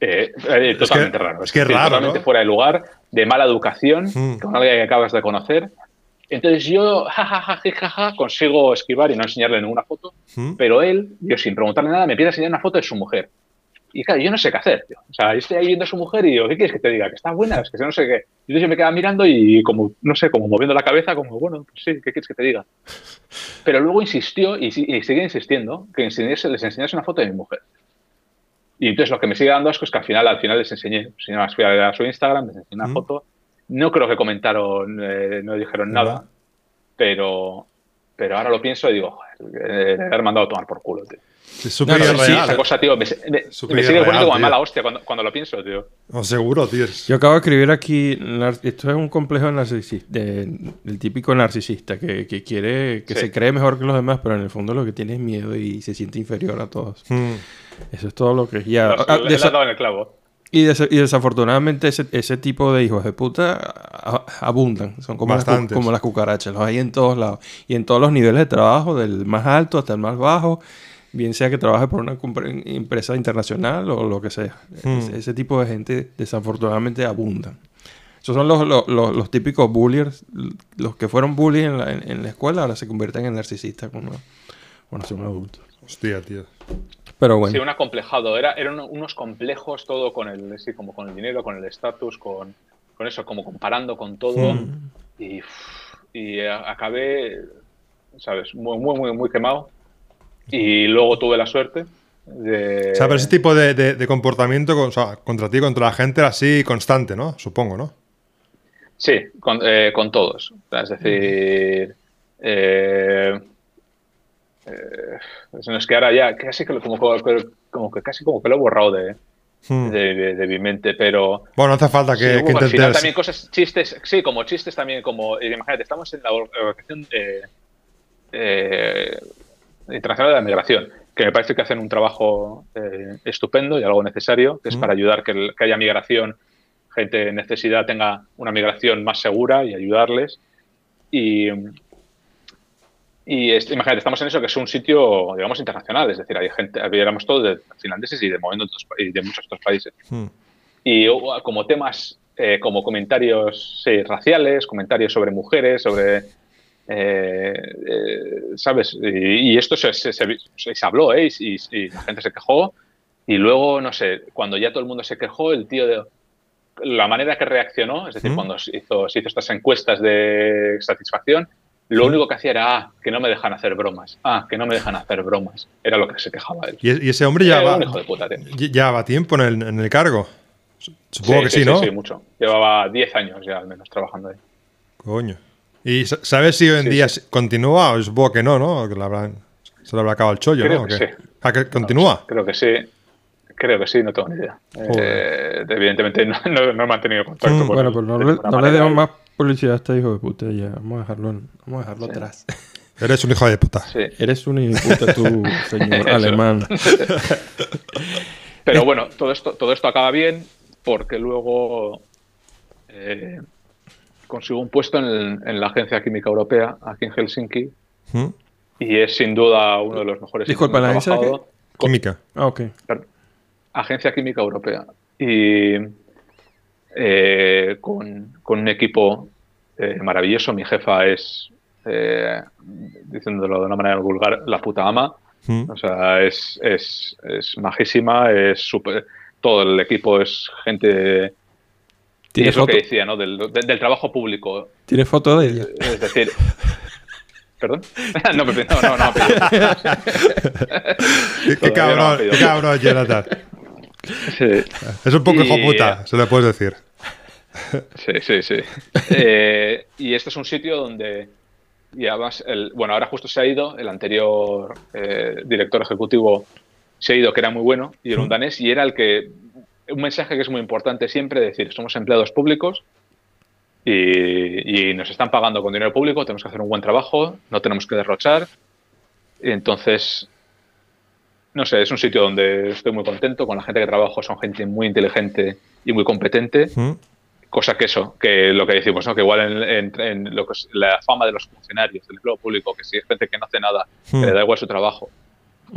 Eh, eh, totalmente raro. Es que es raro. Totalmente fuera de lugar, de mala educación, mm. con alguien que acabas de conocer. Entonces yo, jajaja, ja, consigo esquivar y no enseñarle ninguna foto, mm. pero él, yo sin preguntarle nada, me pide enseñar una foto de su mujer. Y claro, yo no sé qué hacer, tío. O sea, yo estoy ahí viendo a su mujer y digo, ¿qué quieres que te diga? Que está buena, es que no sé qué. Y entonces yo me quedaba mirando y como, no sé, como moviendo la cabeza, como, bueno, pues sí, ¿qué quieres que te diga? Pero luego insistió y, sigue insistiendo que les enseñase una foto de mi mujer. Y entonces lo que me sigue dando asco es que al final, al final les enseñé. Si no, fui a, su Instagram, les enseñé una foto. No creo que comentaron, eh, no dijeron nada, pero, pero ahora lo pienso y digo, joder, eh, haber mandado a tomar por culo, tío. Es súper no, Sí, esa cosa, tío, me, sigue poniendo como mala hostia cuando, cuando, lo pienso, tío. No, seguro, tío. Yo acabo de escribir aquí, esto es un complejo narcisista, del típico narcisista que, que quiere, que se cree mejor que los demás, pero en el fondo lo que tiene es miedo y se siente inferior a todos. Hmm. Eso es todo lo que ya... Ah, le, dado en el clavo. Y, y, desafortunadamente ese, ese, tipo de hijos de puta abundan. Son como las, como las cucarachas. Los hay en todos lados. Y en todos los niveles de trabajo, del más alto hasta el más bajo bien sea que trabaje por una empresa internacional o lo que sea. Hmm. Ese, tipo de gente desafortunadamente abunda. Esos son los, los, los, típicos bullies, los que fueron bullies en la, en, la, escuela, ahora se convierten en narcisistas cuando, cuando son adultos. Hostia, tío. Pero bueno. Sí, un acomplejado. Era, eran unos complejos todo con el, sí, como con el dinero, con el estatus, con, con, eso, como comparando con todo. Y, y acabé, ¿sabes? Muy, muy, muy, muy quemado. Y luego tuve la suerte de... O sea, pero ese tipo de, comportamiento o sea, contra ti, contra la gente, era así constante, ¿no? Supongo, ¿no? Sí, con, eh, todos. Es decir, eh, eh, es que ahora ya casi que como, como, que casi como que lo he borrado de, hmm. de, mi mente, pero... Bueno, no hace falta que, sí, Al final también cosas, chistes, sí, como chistes también, como... Imagínate, estamos en la organización de... Internacional de la Migración, que me parece que hacen un trabajo eh, estupendo y algo necesario, que es para ayudar que, que, haya migración, gente en necesidad tenga una migración más segura y ayudarles. Y, y imagínate, estamos en eso que es un sitio, digamos, internacional, es decir, hay gente, éramos todos de finlandeses y de, y de muchos otros países. Hmm. Y como temas, eh, como comentarios raciales, comentarios sobre mujeres, sobre eh, eh, ¿Sabes? Y, esto se, se, habló, ¿eh? Y, la gente se quejó. Y luego, no sé, cuando ya todo el mundo se quejó, el tío de. La manera que reaccionó, es decir, cuando se hizo, hizo, estas encuestas de satisfacción, lo único que hacía era, ah, que no me dejan hacer bromas. Ah, que no me dejan hacer bromas. Era lo que se quejaba él. ¿Y, ese hombre ya va, ya va tiempo en el, en el cargo? Supongo que sí, ¿no? Sí, mucho. Llevaba 10 años ya al menos trabajando ahí. Coño. ¿Y sabes si hoy en día continúa? O supongo que no, ¿no? Que se le habrá acabado el chollo, Creo ¿no? Que sí. ¿Ah, que continúa? Creo que sí. Creo que sí, no tengo ni idea. Eh, evidentemente no, no, he mantenido contacto. Mm, bueno, pues no, le, no le demos más publicidad a este hijo de puta. Ya, vamos a dejarlo, vamos a dejarlo atrás. Eres un hijo de puta. Sí. Eres un hijo de puta tú, señor alemán. Pero bueno, todo esto, todo esto acaba bien porque luego eh, consigo un puesto en, la Agencia Química Europea, aquí en Helsinki. ¿Mm? Y es sin duda uno de los mejores. Disculpa, ¿la agencia Química. Ah, ok. Agencia Química Europea. Y eh, con, un equipo eh, maravilloso. Mi jefa es, eh, diciéndolo de una manera vulgar, la puta ama. ¿Mm? O sea, es, es, es majísima, es súper. Todo el equipo es gente y es lo que decía, ¿no? Del, trabajo público. ¿Tiene foto de ella? Es decir. ¿Perdón? no, no, no, no. qué, cabrón, qué cabrón, Jonathan. Sí. Es un poco hijo puta, se le puedes decir. Sí, sí, sí. Eh, y este es un sitio donde. Y además, el, bueno, ahora justo se ha ido, el anterior eh, director ejecutivo se ha ido, que era muy bueno, y era un danés, y era el que un mensaje que es muy importante siempre, decir, somos empleados públicos y, nos están pagando con dinero público, tenemos que hacer un buen trabajo, no tenemos que derrochar. Y entonces, no sé, es un sitio donde estoy muy contento, con la gente que trabajo son gente muy inteligente y muy competente. Cosa que eso, que lo que decimos, ¿no? que igual en, lo que es la fama de los funcionarios del empleo público, que si es gente que no hace nada, que le hmm. da igual su trabajo,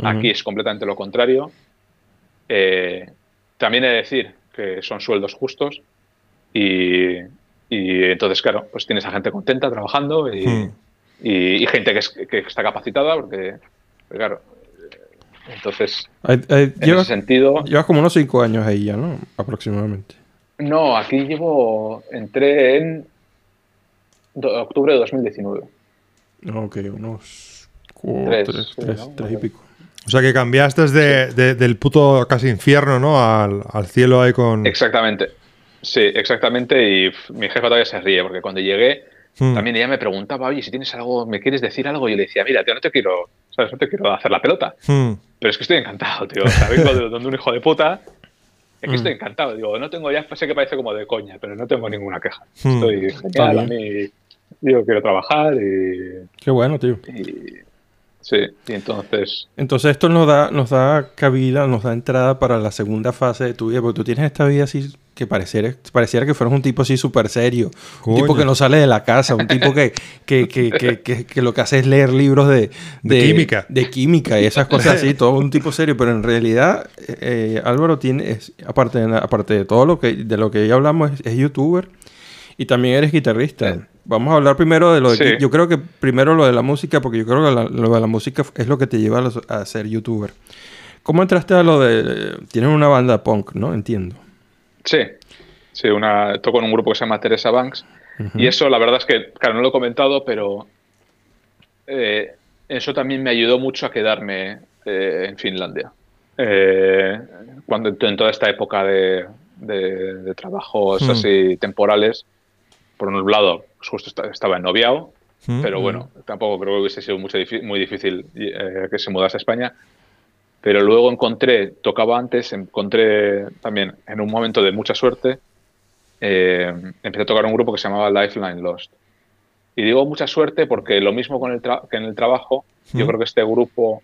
aquí es completamente lo contrario. Eh, también he de decir que son sueldos justos y, entonces, claro, pues tienes a gente contenta trabajando y, hmm. gente que, está capacitada porque, claro, entonces, en ese sentido... Llevas como unos cinco años ahí ya, ¿no? Aproximadamente. No, aquí llevo, entré en octubre de 2019. Ok, unos tres, tres, y pico. O sea que cambiaste de, del puto casi infierno, ¿no? Al, cielo ahí con... Exactamente. Sí, exactamente. Y mi jefa todavía se ríe porque cuando llegué hmm. también ella me preguntaba, oye, si tienes algo, ¿me quieres decir algo? Y yo le decía, mira, tío, no te quiero, ¿sabes? No te quiero hacer la pelota. Hmm. Pero es que estoy encantado, tío. O sea, vengo de donde un hijo de puta es que estoy mm. encantado. Digo, no tengo, ya sé que parece como de coña, pero no tengo ninguna queja. Mm. Estoy genial. A mí, digo, quiero trabajar y. Qué bueno, tío. sí, y entonces. Entonces, esto nos da, nos da cabida, nos da entrada para la segunda fase de tu vida, porque tú tienes esta vida así que pareciera, pareciera que fueras un tipo así súper serio. Un tipo que no sale de la casa, un tipo que, que, que, que, lo que hace es leer libros de, de, química. De química y esas cosas así, todo un tipo serio. Pero en realidad, eh, Álvaro tiene, aparte, de, aparte de todo lo que, de lo que ya hablamos, es, youtuber y también eres guitarrista. Vamos a hablar primero de lo de... Yo creo que primero lo de la música, porque yo creo que lo de la música es lo que te lleva a, a ser youtuber. ¿Cómo entraste a lo de... Tienes una banda punk, ¿no? Entiendo. Sí, sí, una, toco en un grupo que se llama Teresa Banks. Y eso, la verdad es que, claro, no lo he comentado, pero eh, eso también me ayudó mucho a quedarme eh, en Finlandia. Eh, cuando en toda esta época de, trabajos hmm. así temporales, por un lado, pues justo estaba en noviao, hmm, pero bueno, hmm. tampoco creo que hubiese sido mucho, muy difícil que se mudase a España. Pero luego encontré, tocaba antes, encontré también en un momento de mucha suerte, eh, empecé a tocar un grupo que se llamaba Lifeline Lost. Y digo mucha suerte porque lo mismo con el que en el trabajo, yo creo que este grupo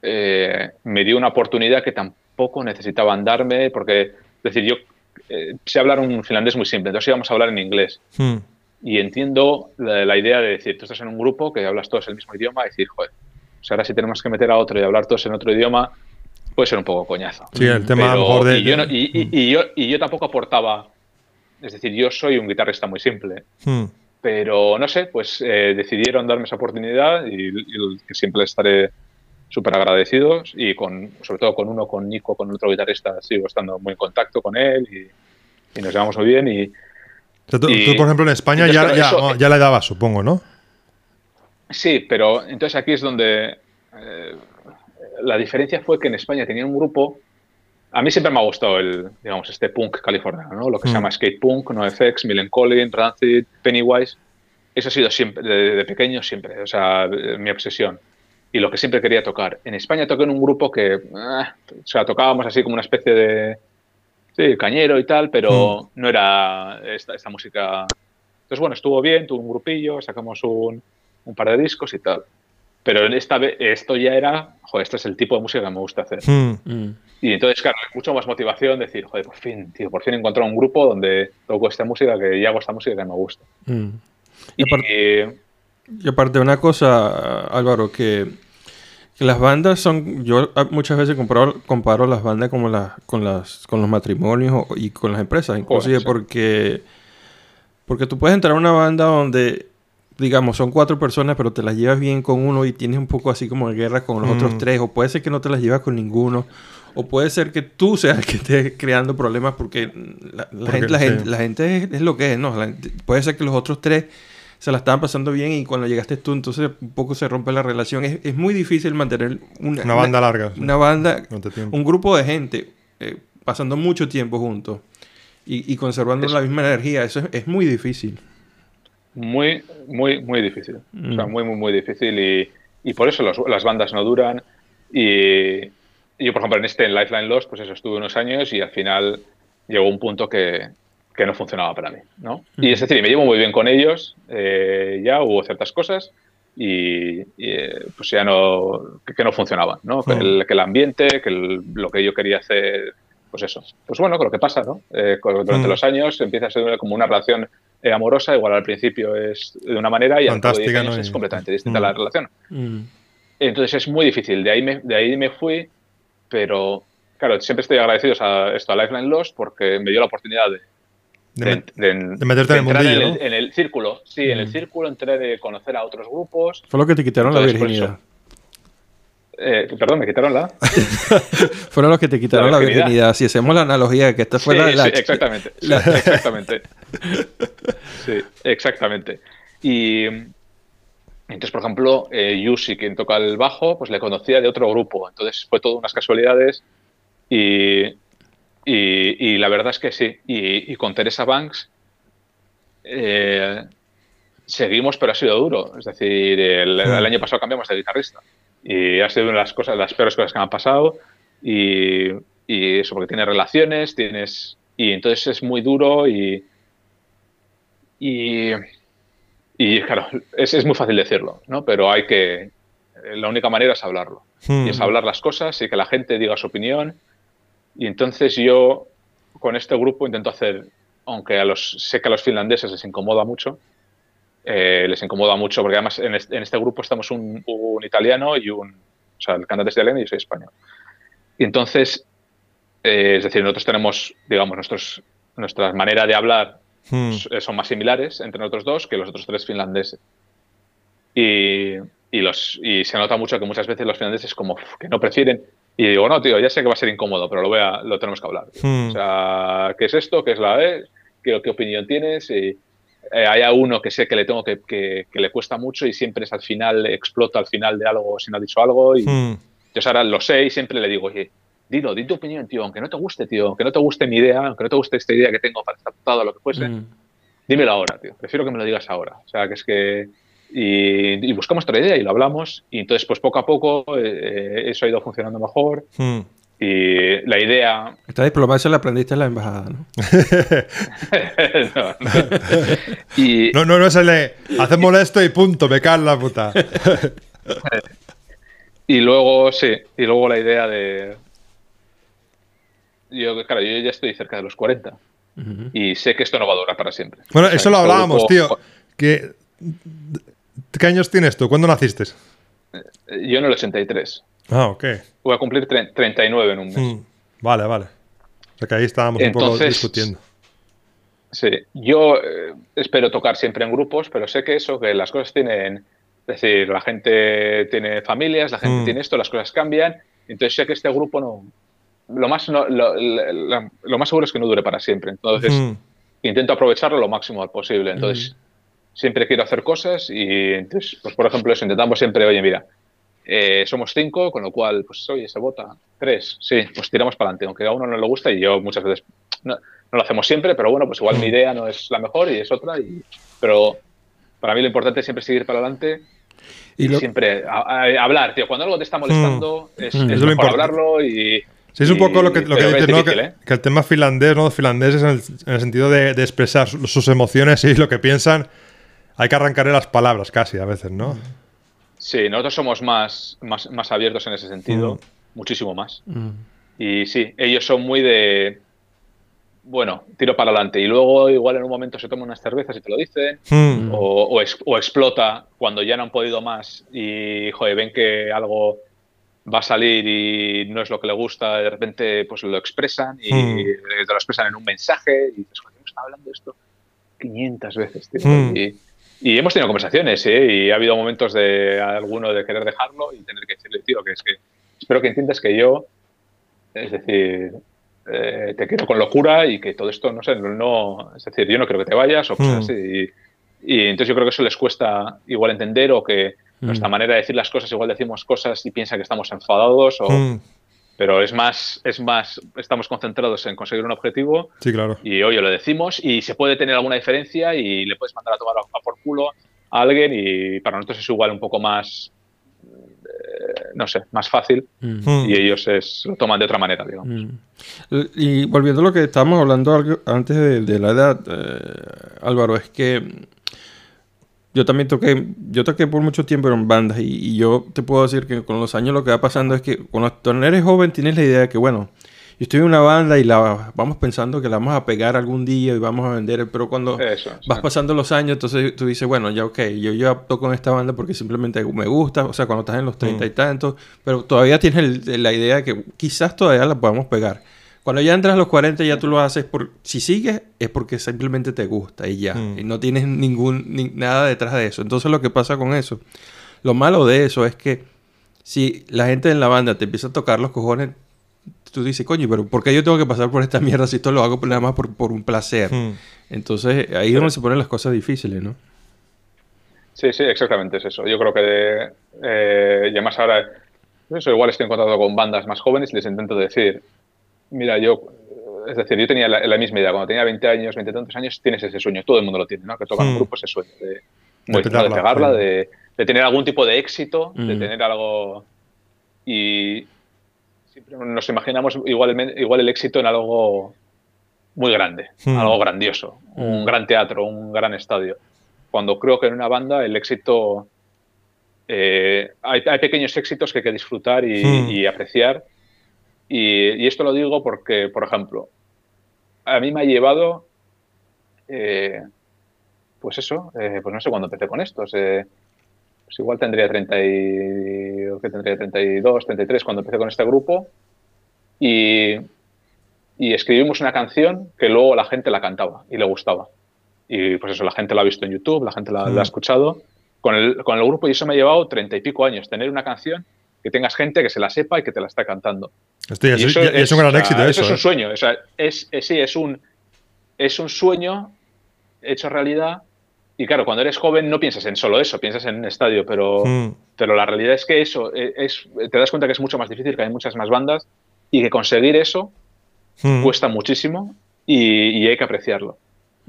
eh, me dio una oportunidad que tampoco necesitaban darme, porque, es decir, yo eh, sé hablar un finlandés muy simple, entonces íbamos a hablar en inglés. Y entiendo la, la, idea de decir, tú estás en un grupo que hablas todos el mismo idioma y decir, joder, o sea, ahora si tenemos que meter a otro y hablar todos en otro idioma, puede ser un poco coñazo. Sí, el tema mejor de... Y yo, y, yo, y yo tampoco aportaba... Es decir, yo soy un guitarrista muy simple. Hmm. Pero no sé, pues eh, decidieron darme esa oportunidad y, que siempre estaré súper agradecidos y con, sobre todo con uno, con Nico, con otro guitarrista, sigo estando muy en contacto con él y, nos llevamos muy bien. Y, tú, por ejemplo, en España ya, ya, ya, le dabas, supongo, ¿no? Sí, pero entonces aquí es donde eh, la diferencia fue que en España tenía un grupo. A mí siempre me ha gustado el, digamos, este punk californiano, ¿no? Lo que se mm. llama skate punk, NoFX, Millen Collins, Rancid, Pennywise. Eso ha sido siempre, de, pequeño siempre, o sea, mi obsesión. Y lo que siempre quería tocar. En España toqué en un grupo que, eh, o sea, tocábamos así como una especie de, sí, cañero y tal, pero mm. no era esta, esta música. Entonces, bueno, estuvo bien, tuvo un grupillo, sacamos un, un par de discos y tal. Pero en esta vez, esto ya era, joder, este es el tipo de música que me gusta hacer. Hmm. Mm. Y entonces, claro, mucho más motivación decir, joder, por fin, tío, por fin he encontrado un grupo donde toco esta música, que ya hago esta música que me gusta. Mm. Y, aparte, y, aparte, una cosa, Álvaro, que, las bandas son, yo muchas veces comparo, comparo las bandas como las, con, las, con los matrimonios y con las empresas, inclusive porque, porque tú puedes entrar a una banda donde digamos, son cuatro personas, pero te las llevas bien con uno y tienes un poco así como de guerra con los otros mm. tres, o puede ser que no te las llevas con ninguno, o puede ser que tú seas el que esté creando problemas porque la, gente, es, lo que es, ¿no? puede ser que los otros tres se la estaban pasando bien y cuando llegaste tú, entonces un poco se rompe la relación. Es, muy difícil mantener una, una banda larga. Una banda, un grupo de gente eh, pasando mucho tiempo juntos y, conservando la misma energía. Eso es muy difícil muy, muy, muy difícil. O sea, mm. muy, muy, muy difícil y, y por eso las bandas no duran. Y, yo, por ejemplo, en este, en Lifeline Lost, pues eso, estuve unos años y al final llegó un punto que, que no funcionaba para mí, ¿no? Y es decir, me llevo muy bien con ellos, eh, ya hubo ciertas cosas y, eh, pues ya no, que, no funcionaban, ¿no? Que, el, que el ambiente, que lo que yo quería hacer pues eso. Pues bueno, con lo que pasa, ¿no? Eh, durante mm. los años empieza a ser como una relación eh, amorosa, igual al principio es de una manera y al cabo de 10 años es completamente distinta la mm. relación. Mm. Entonces es muy difícil. De ahí me, de ahí me fui, pero claro, siempre estoy agradecido a esto, a Lifeline Lost, porque me dio la oportunidad de, de, meterte en, el en, el, círculo. Sí, en el círculo entré de conocer a otros grupos. Fue lo que te quitaron la virginidad. Eh, perdón, me quitaron la. Fueron los que te quitaron la virginidad. Si hacemos la analogía de que esta fue la, sí, exactamente. exactamente. sí, exactamente. Y entonces, por ejemplo, eh, Yusi, quien toca el bajo, pues le conocía de otro grupo. Entonces fue todo unas casualidades. Y, y, la verdad es que sí. Y, con Teresa Banks eh, seguimos, pero ha sido duro. Es decir, el, el año pasado cambiamos de guitarrista. Y ha sido una de las cosas, las peores cosas que me han pasado. Y, eso, porque tienes relaciones, tienes. Y entonces es muy duro y. Y. Y claro, es, es muy fácil decirlo, ¿no? Pero hay que. La única manera es hablarlo. Y es hmm. hablar las cosas y que la gente diga su opinión. Y entonces yo, con este grupo, intento hacer. Aunque a los, sé que a los finlandeses les incomoda mucho, eh, les incomoda mucho, porque además en este, grupo estamos un, italiano y un. O sea, el cantante es italiano y yo soy español. Y entonces, eh, es decir, nosotros tenemos, digamos, nuestros, nuestra manera de hablar hmm. son más similares entre nosotros dos que los otros tres finlandeses. Y, y, los, y se nota mucho que muchas veces los finlandeses como que no prefieren. Y digo, no, tío, ya sé que va a ser incómodo, pero lo, voy a, lo tenemos que hablar. Hmm. O sea, ¿qué es esto? ¿Qué es la E? ¿Qué, qué opinión tienes? Y, eh, hay a uno que sé que le tengo que, que, le cuesta mucho y siempre es al final, explota al final de algo si no ha dicho algo. Y hmm. entonces ahora lo sé y siempre le digo, oye, dilo, di tu opinión, tío, aunque no te guste, tío, aunque no te guste mi idea, aunque no te guste esta idea que tengo para estar o lo que fuese, hmm. dímelo ahora, tío. Prefiero que me lo digas ahora. O sea, que es que. Y, buscamos otra idea y lo hablamos. Y entonces, pues poco a poco, eh, eso ha ido funcionando mejor. Hmm. Y la idea... Esta diplomacia la aprendiste en la embajada, ¿no? no, no. Y... no, no, no se le... Hacemos esto y punto, me cae la puta. y luego, sí, y luego la idea de... Yo, claro, yo ya estoy cerca de los 40 y sé que esto no va a durar para siempre. Bueno, eso lo hablábamos, tío. Que... ¿Qué años tienes tú? ¿Cuándo naciste? Yo en el 83. Ah, ok. Voy a cumplir 39 en un mes. Hmm. Vale, vale. O sea que ahí estábamos un poco discutiendo. Sí, yo eh, espero tocar siempre en grupos, pero sé que eso, que las cosas tienen, es decir, la gente tiene familias, la gente hmm. tiene esto, las cosas cambian, entonces sé que este grupo no, lo más, lo, más seguro es que no dure para siempre, entonces hmm. intento aprovecharlo lo máximo posible, entonces siempre quiero hacer cosas y entonces, pues por ejemplo, eso, intentamos siempre, oye, mira, eh, somos cinco, con lo cual, pues oye, se vota. Tres, sí, pues tiramos para adelante, aunque a uno no le gusta y yo muchas veces no, lo hacemos siempre, pero bueno, pues igual mi idea no es la mejor y es otra. Y, pero para mí lo importante es siempre seguir para adelante y, siempre hablar, tío. Cuando algo te está molestando, mm. es, mm. es, mejor hablarlo y. Sí, es un poco lo que, lo que dices, ¿no? ¿eh? que, el tema finlandés, ¿no? Finlandés es en el, sentido de, de, expresar sus emociones y lo que piensan. Hay que arrancarle las palabras casi a veces, ¿no? Mm. Sí, nosotros somos más, más, abiertos en ese sentido, mm. muchísimo más. Mm. Y sí, ellos son muy de, bueno, tiro para adelante. Y luego igual en un momento se toman unas cervezas y te lo dicen, mm. o, explota cuando ya no han podido más y, joder, ven que algo va a salir y no es lo que le gusta, de repente pues lo expresan y te lo expresan en un mensaje y dices, joder, está hablando esto 500 veces, tío. Y, y hemos tenido conversaciones, ¿eh? y ha habido momentos de alguno de querer dejarlo y tener que decirle, tío, que es que espero que entiendas que yo, es decir, eh, te quiero con locura y que todo esto, no sé, no, es decir, yo no creo que te vayas o cosas hmm. así. Y, entonces yo creo que eso les cuesta igual entender o que nuestra hmm. manera de decir las cosas, igual decimos cosas y piensa que estamos enfadados o... Hmm pero es más, es más, estamos concentrados en conseguir un objetivo. Sí, claro. Y oye, lo decimos y se puede tener alguna diferencia y le puedes mandar a tomar a, por culo a alguien y para nosotros es igual un poco más, eh, no sé, más fácil mm. y ellos es, lo toman de otra manera, digamos. Mm. Y volviendo a lo que estábamos hablando antes de, la edad, eh, Álvaro, es que yo también toqué, yo toqué por mucho tiempo en bandas y, yo te puedo decir que con los años lo que va pasando es que cuando eres joven tienes la idea de que, bueno, estoy en una banda y la vamos pensando que la vamos a pegar algún día y vamos a vender, pero cuando vas pasando los años, entonces tú dices, bueno, ya ok, yo ya toco en esta banda porque simplemente me gusta, o sea, cuando estás en los treinta y mm. tantos, pero todavía tienes la idea de que quizás todavía la podamos pegar. Cuando ya entras a los 40 ya tú lo haces por... Si sigues es porque simplemente te gusta y ya. Mm. Y no tienes ningún... nada detrás de eso. Entonces lo que pasa con eso... Lo malo de eso es que si la gente en la banda te empieza a tocar los cojones, tú dices, coño, pero ¿por qué yo tengo que pasar por esta mierda si esto lo hago nada más por, por un placer? Hmm. Entonces ahí es donde se ponen las cosas difíciles, ¿no? Sí, sí, exactamente es eso. Yo creo que, eh, y además ahora, eso igual estoy en contacto con bandas más jóvenes y les intento decir, mira, yo, es decir, yo tenía la, misma idea, cuando tenía 20 años, 20 tantos años, tienes ese sueño, todo el mundo lo tiene, ¿no? Que toca un hmm. grupo ese sueño de, de, de pegarla, de, de tener algún tipo de éxito, de mm. tener algo... Y siempre nos imaginamos igual, igual el éxito en algo muy grande, mm. algo grandioso, un mm. gran teatro, un gran estadio. Cuando creo que en una banda el éxito... Eh, hay, pequeños éxitos que hay que disfrutar y, apreciar. Y, esto lo digo porque, por ejemplo, a mí me ha llevado... Eh, pues eso, eh, pues no sé cuándo empecé con esto pues igual tendría 30 y, que tendría 32, 33 cuando empecé con este grupo y, escribimos una canción que luego la gente la cantaba y le gustaba. Y pues eso, la gente la ha visto en YouTube, la gente la, ha mm. escuchado. Con el, con el grupo y eso me ha llevado 30 y pico años, tener una canción que tengas gente que se la sepa y que te la está cantando. es, un gran éxito eso. es un ¿eh? sueño, o sea, es, sí, es un, es un sueño hecho realidad y claro, cuando eres joven no piensas en solo eso, piensas en un estadio, pero, hmm. pero la realidad es que eso eh, es, te das cuenta que es mucho más difícil, que hay muchas más bandas y que conseguir eso hmm. cuesta muchísimo y, hay que apreciarlo.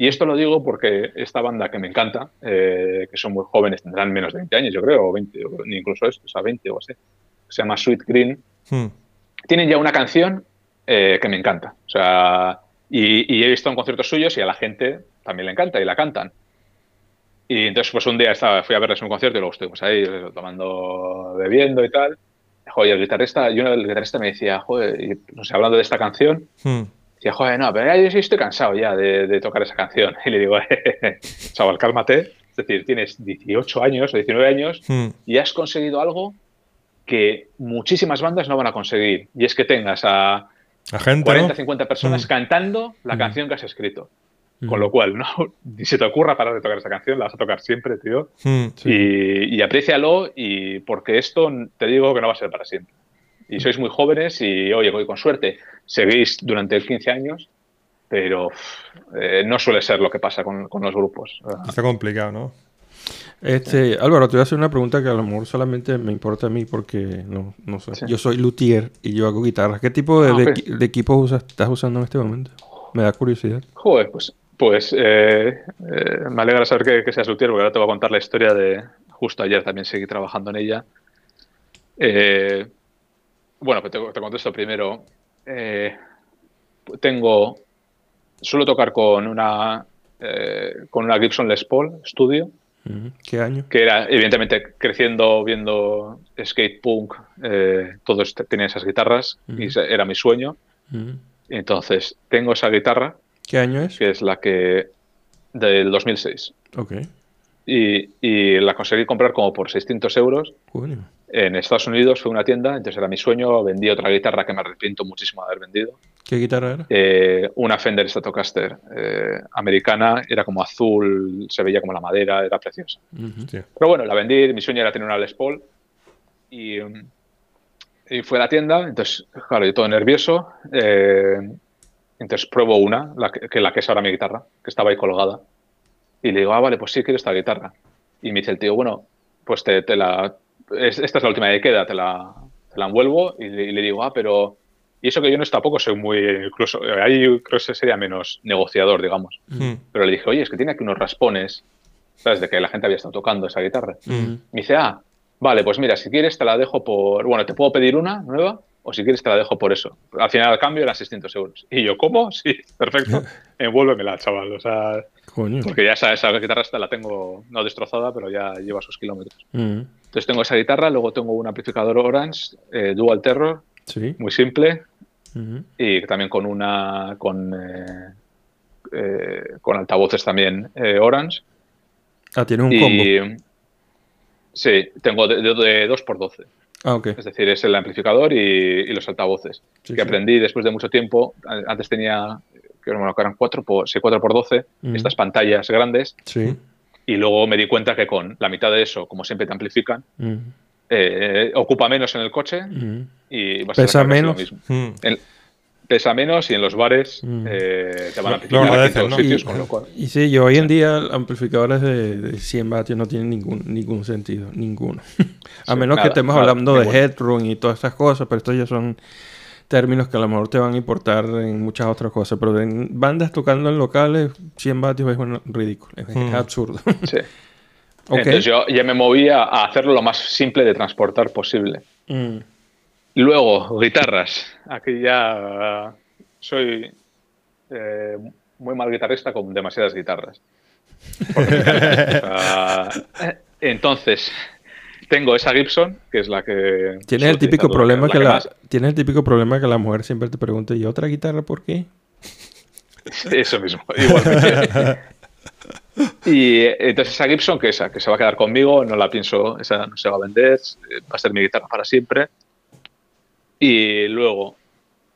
Y esto lo digo porque esta banda que me encanta, eh, que son muy jóvenes, tendrán menos de 20 años, yo creo, o 20, o incluso eso, o sea, 20 o así, se llama Sweet Green, hmm. tienen ya una canción eh, que me encanta. O sea, y, y he visto en conciertos suyos y a la gente también le encanta y la cantan. Y entonces, pues un día estaba, fui a verles un concierto y luego estuvimos ahí tomando, bebiendo y tal. Joder, el guitarrista, y uno del guitarrista me decía, joder, no sé, hablando de esta canción, hmm. Decía, joder, no, pero ya yo estoy cansado ya de, tocar esa canción. Y le digo, chaval, cálmate. Es decir, tienes 18 años o 19 años hmm. y has conseguido algo que muchísimas bandas no van a conseguir. Y es que tengas a, 40, 50 personas hmm. cantando la canción que has escrito. Con lo cual, no, ni se te ocurra parar de tocar esa canción, la vas a tocar siempre, tío. Hmm, y, y aprécialo, y porque esto te digo que no va a ser para siempre. Y sois muy jóvenes y, oye, voy con suerte, seguís durante 15 años, pero eh, no suele ser lo que pasa con, los grupos. Está complicado, ¿no? Este, Álvaro, te voy a hacer una pregunta que a lo mejor solamente me importa a mí porque no, no sé. Yo soy luthier y yo hago guitarras. ¿Qué tipo de, ah, de, equipos estás usando en este momento? Me da curiosidad. Joder, pues pues eh, eh, me alegra saber que, seas luthier, porque ahora te voy a contar la historia de. Justo ayer también seguí trabajando en ella. Eh, bueno, pues te, te, contesto primero. tengo. Suelo tocar con una. con una Gibson Les Paul Studio. ¿Qué año? Que era, evidentemente, creciendo, viendo skate punk, todos tenían esas guitarras y era mi sueño. Entonces, tengo esa guitarra ¿Qué año es? Que es la que. del 2006. Ok. Y, y la conseguí comprar como por 600 euros. En Estados Unidos fue una tienda, entonces era mi sueño. Vendí otra guitarra que me arrepiento muchísimo de haber vendido. ¿Qué guitarra era? Eh, una Fender Stratocaster eh, americana, era como azul, se veía como la madera, era preciosa. Pero bueno, la vendí, mi sueño era tener una Les Paul. Y, y fue a la tienda, entonces, claro, yo todo nervioso. Eh, entonces pruebo una, la que, la que es ahora mi guitarra, que estaba ahí colgada. Y le digo, ah, vale, pues sí, quiero esta guitarra. Y me dice el tío, bueno, pues te, la... esta es la última que queda, te la, la envuelvo. Y le, digo, ah, pero... Y eso que yo no tampoco soy muy... Incluso ahí creo que sería menos negociador, digamos. Mm. Pero le dije, oye, es que tiene aquí unos raspones, ¿sabes? De que la gente había estado tocando esa guitarra. Mm. Me dice, ah, vale, pues mira, si quieres te la dejo por... Bueno, te puedo pedir una nueva o si quieres te la dejo por eso. Al final al cambio eran 600 euros. Y yo, ¿cómo? Sí, perfecto. Envuélvemela, chaval. O sea, porque ya esa, esa guitarra esta la tengo no destrozada, pero ya lleva sus kilómetros. Mm. Entonces tengo esa guitarra, luego tengo un amplificador Orange, eh, Dual Terror, muy simple. y también con una con, con altavoces también Orange. Ah, tiene un combo. Sí, tengo de, de, 2x12. Ah, ok. Es decir, es el amplificador y, los altavoces. que aprendí después de mucho tiempo. Antes tenía, que bueno, eran 4 por, 4x12, estas pantallas grandes. Sí. Y luego me di cuenta que con la mitad de eso, como siempre te amplifican, eh, ocupa menos en el coche y vas Pesa menos. Lo mismo. Pesa menos y en los bares mm. eh, te van a amplificar en todos sitios, con lo cual... Y sí, yo hoy en día amplificadores de, 100 vatios no tienen ningún, ningún sentido, ninguno. a menos que estemos hablando de headroom y todas estas cosas, pero estos ya son términos que a lo mejor te van a importar en muchas otras cosas. Pero en bandas tocando en locales, 100 vatios es ridículo, es, mm. absurdo. sí. Entonces yo ya me movía a hacerlo lo más simple de transportar posible. Mm. Luego, guitarras. Aquí ya soy eh, muy mal guitarrista con demasiadas guitarras. entonces, tengo esa Gibson, que es la que... Tienes el típico problema que, la, el típico problema que la mujer siempre te pregunta, ¿y otra guitarra por qué? Eso mismo, igualmente. Y entonces esa Gibson, que esa, que se va a quedar conmigo, no la pienso, esa no se va a vender, va a ser mi guitarra para siempre. Y luego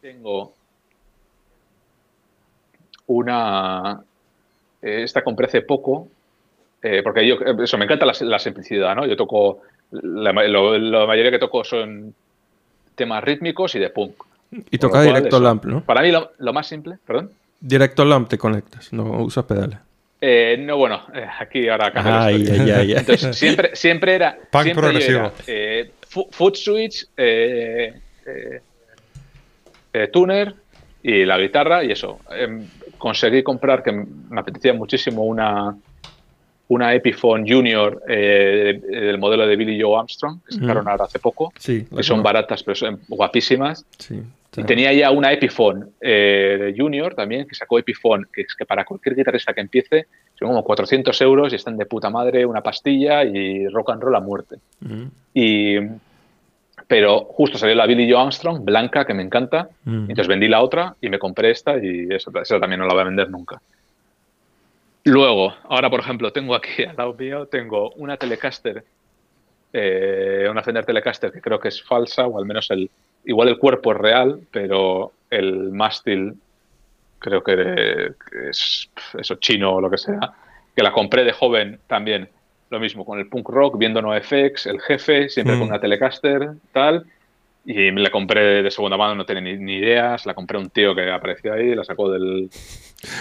tengo una. Eh, esta compré hace poco, eh, porque yo, eso, me encanta la, simplicidad, ¿no? Yo toco. La, mayoría que toco son temas rítmicos y de punk. Y toca directo LAMP, ¿no? Para mí lo, más simple, perdón. Directo LAMP te conectas, no usas pedales. Eh, no, bueno, aquí ahora ay, ay, ay, Entonces, siempre, siempre era. Punk progresivo. foot switch, eh, eh, tuner y la guitarra y eso. Em, conseguí comprar, que me apetecía muchísimo, una, una Epiphone Junior eh, del modelo de Billy Joe Armstrong, que sacaron ahora hace poco, que son baratas pero son guapísimas. y tenía ya una Epiphone Junior también, que sacó Epiphone, que es que para cualquier guitarrista que empiece son como 400 euros y están de puta madre, una pastilla y rock and roll a muerte. Y pero justo salió la Billy Joe Armstrong, blanca, que me encanta. Mm. Entonces vendí la otra y me compré esta y eso, esa también no la voy a vender nunca. Luego, ahora por ejemplo, tengo aquí al lado mío, tengo una Telecaster, eh, una Fender Telecaster que creo que es falsa, o al menos el, igual el cuerpo es real, pero el mástil creo que es eso chino o lo que sea, que la compré de joven también lo mismo con el punk rock, viendo NoFX, el jefe, siempre con mm. una Telecaster, tal. Y me la compré de segunda mano, no tenía ni, ideas. La compré a un tío que apareció ahí, la sacó del,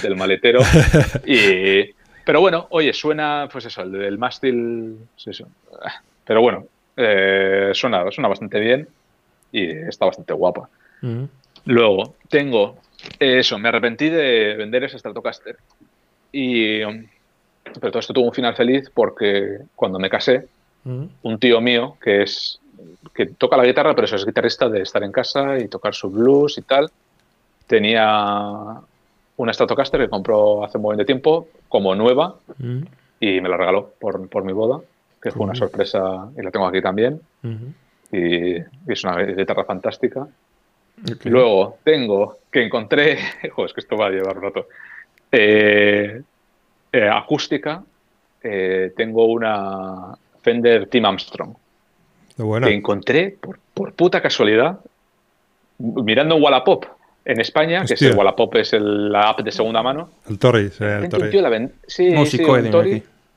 del maletero. y, pero bueno, oye, suena, pues eso, el del mástil. Pero bueno, eh, suena, suena bastante bien y está bastante guapa. Mm. Luego, tengo eso, me arrepentí de vender ese Stratocaster. Y pero todo esto tuvo un final feliz porque cuando me casé, mm. un tío mío que es que toca la guitarra, pero eso es guitarrista de estar en casa y tocar su blues y tal, tenía una Stratocaster que compró hace un buen de tiempo como nueva mm. y me la regaló por, por mi boda, que fue una sorpresa y la tengo aquí también. y, es una guitarra fantástica. Luego tengo que encontré, joder, es que esto va a llevar un rato. Eh, eh, acústica, eh, tengo una Fender Team Armstrong. Que encontré por, puta casualidad mirando Wallapop en España, que es el Wallapop es la app de segunda mano. El Torri, el Un tío la sí,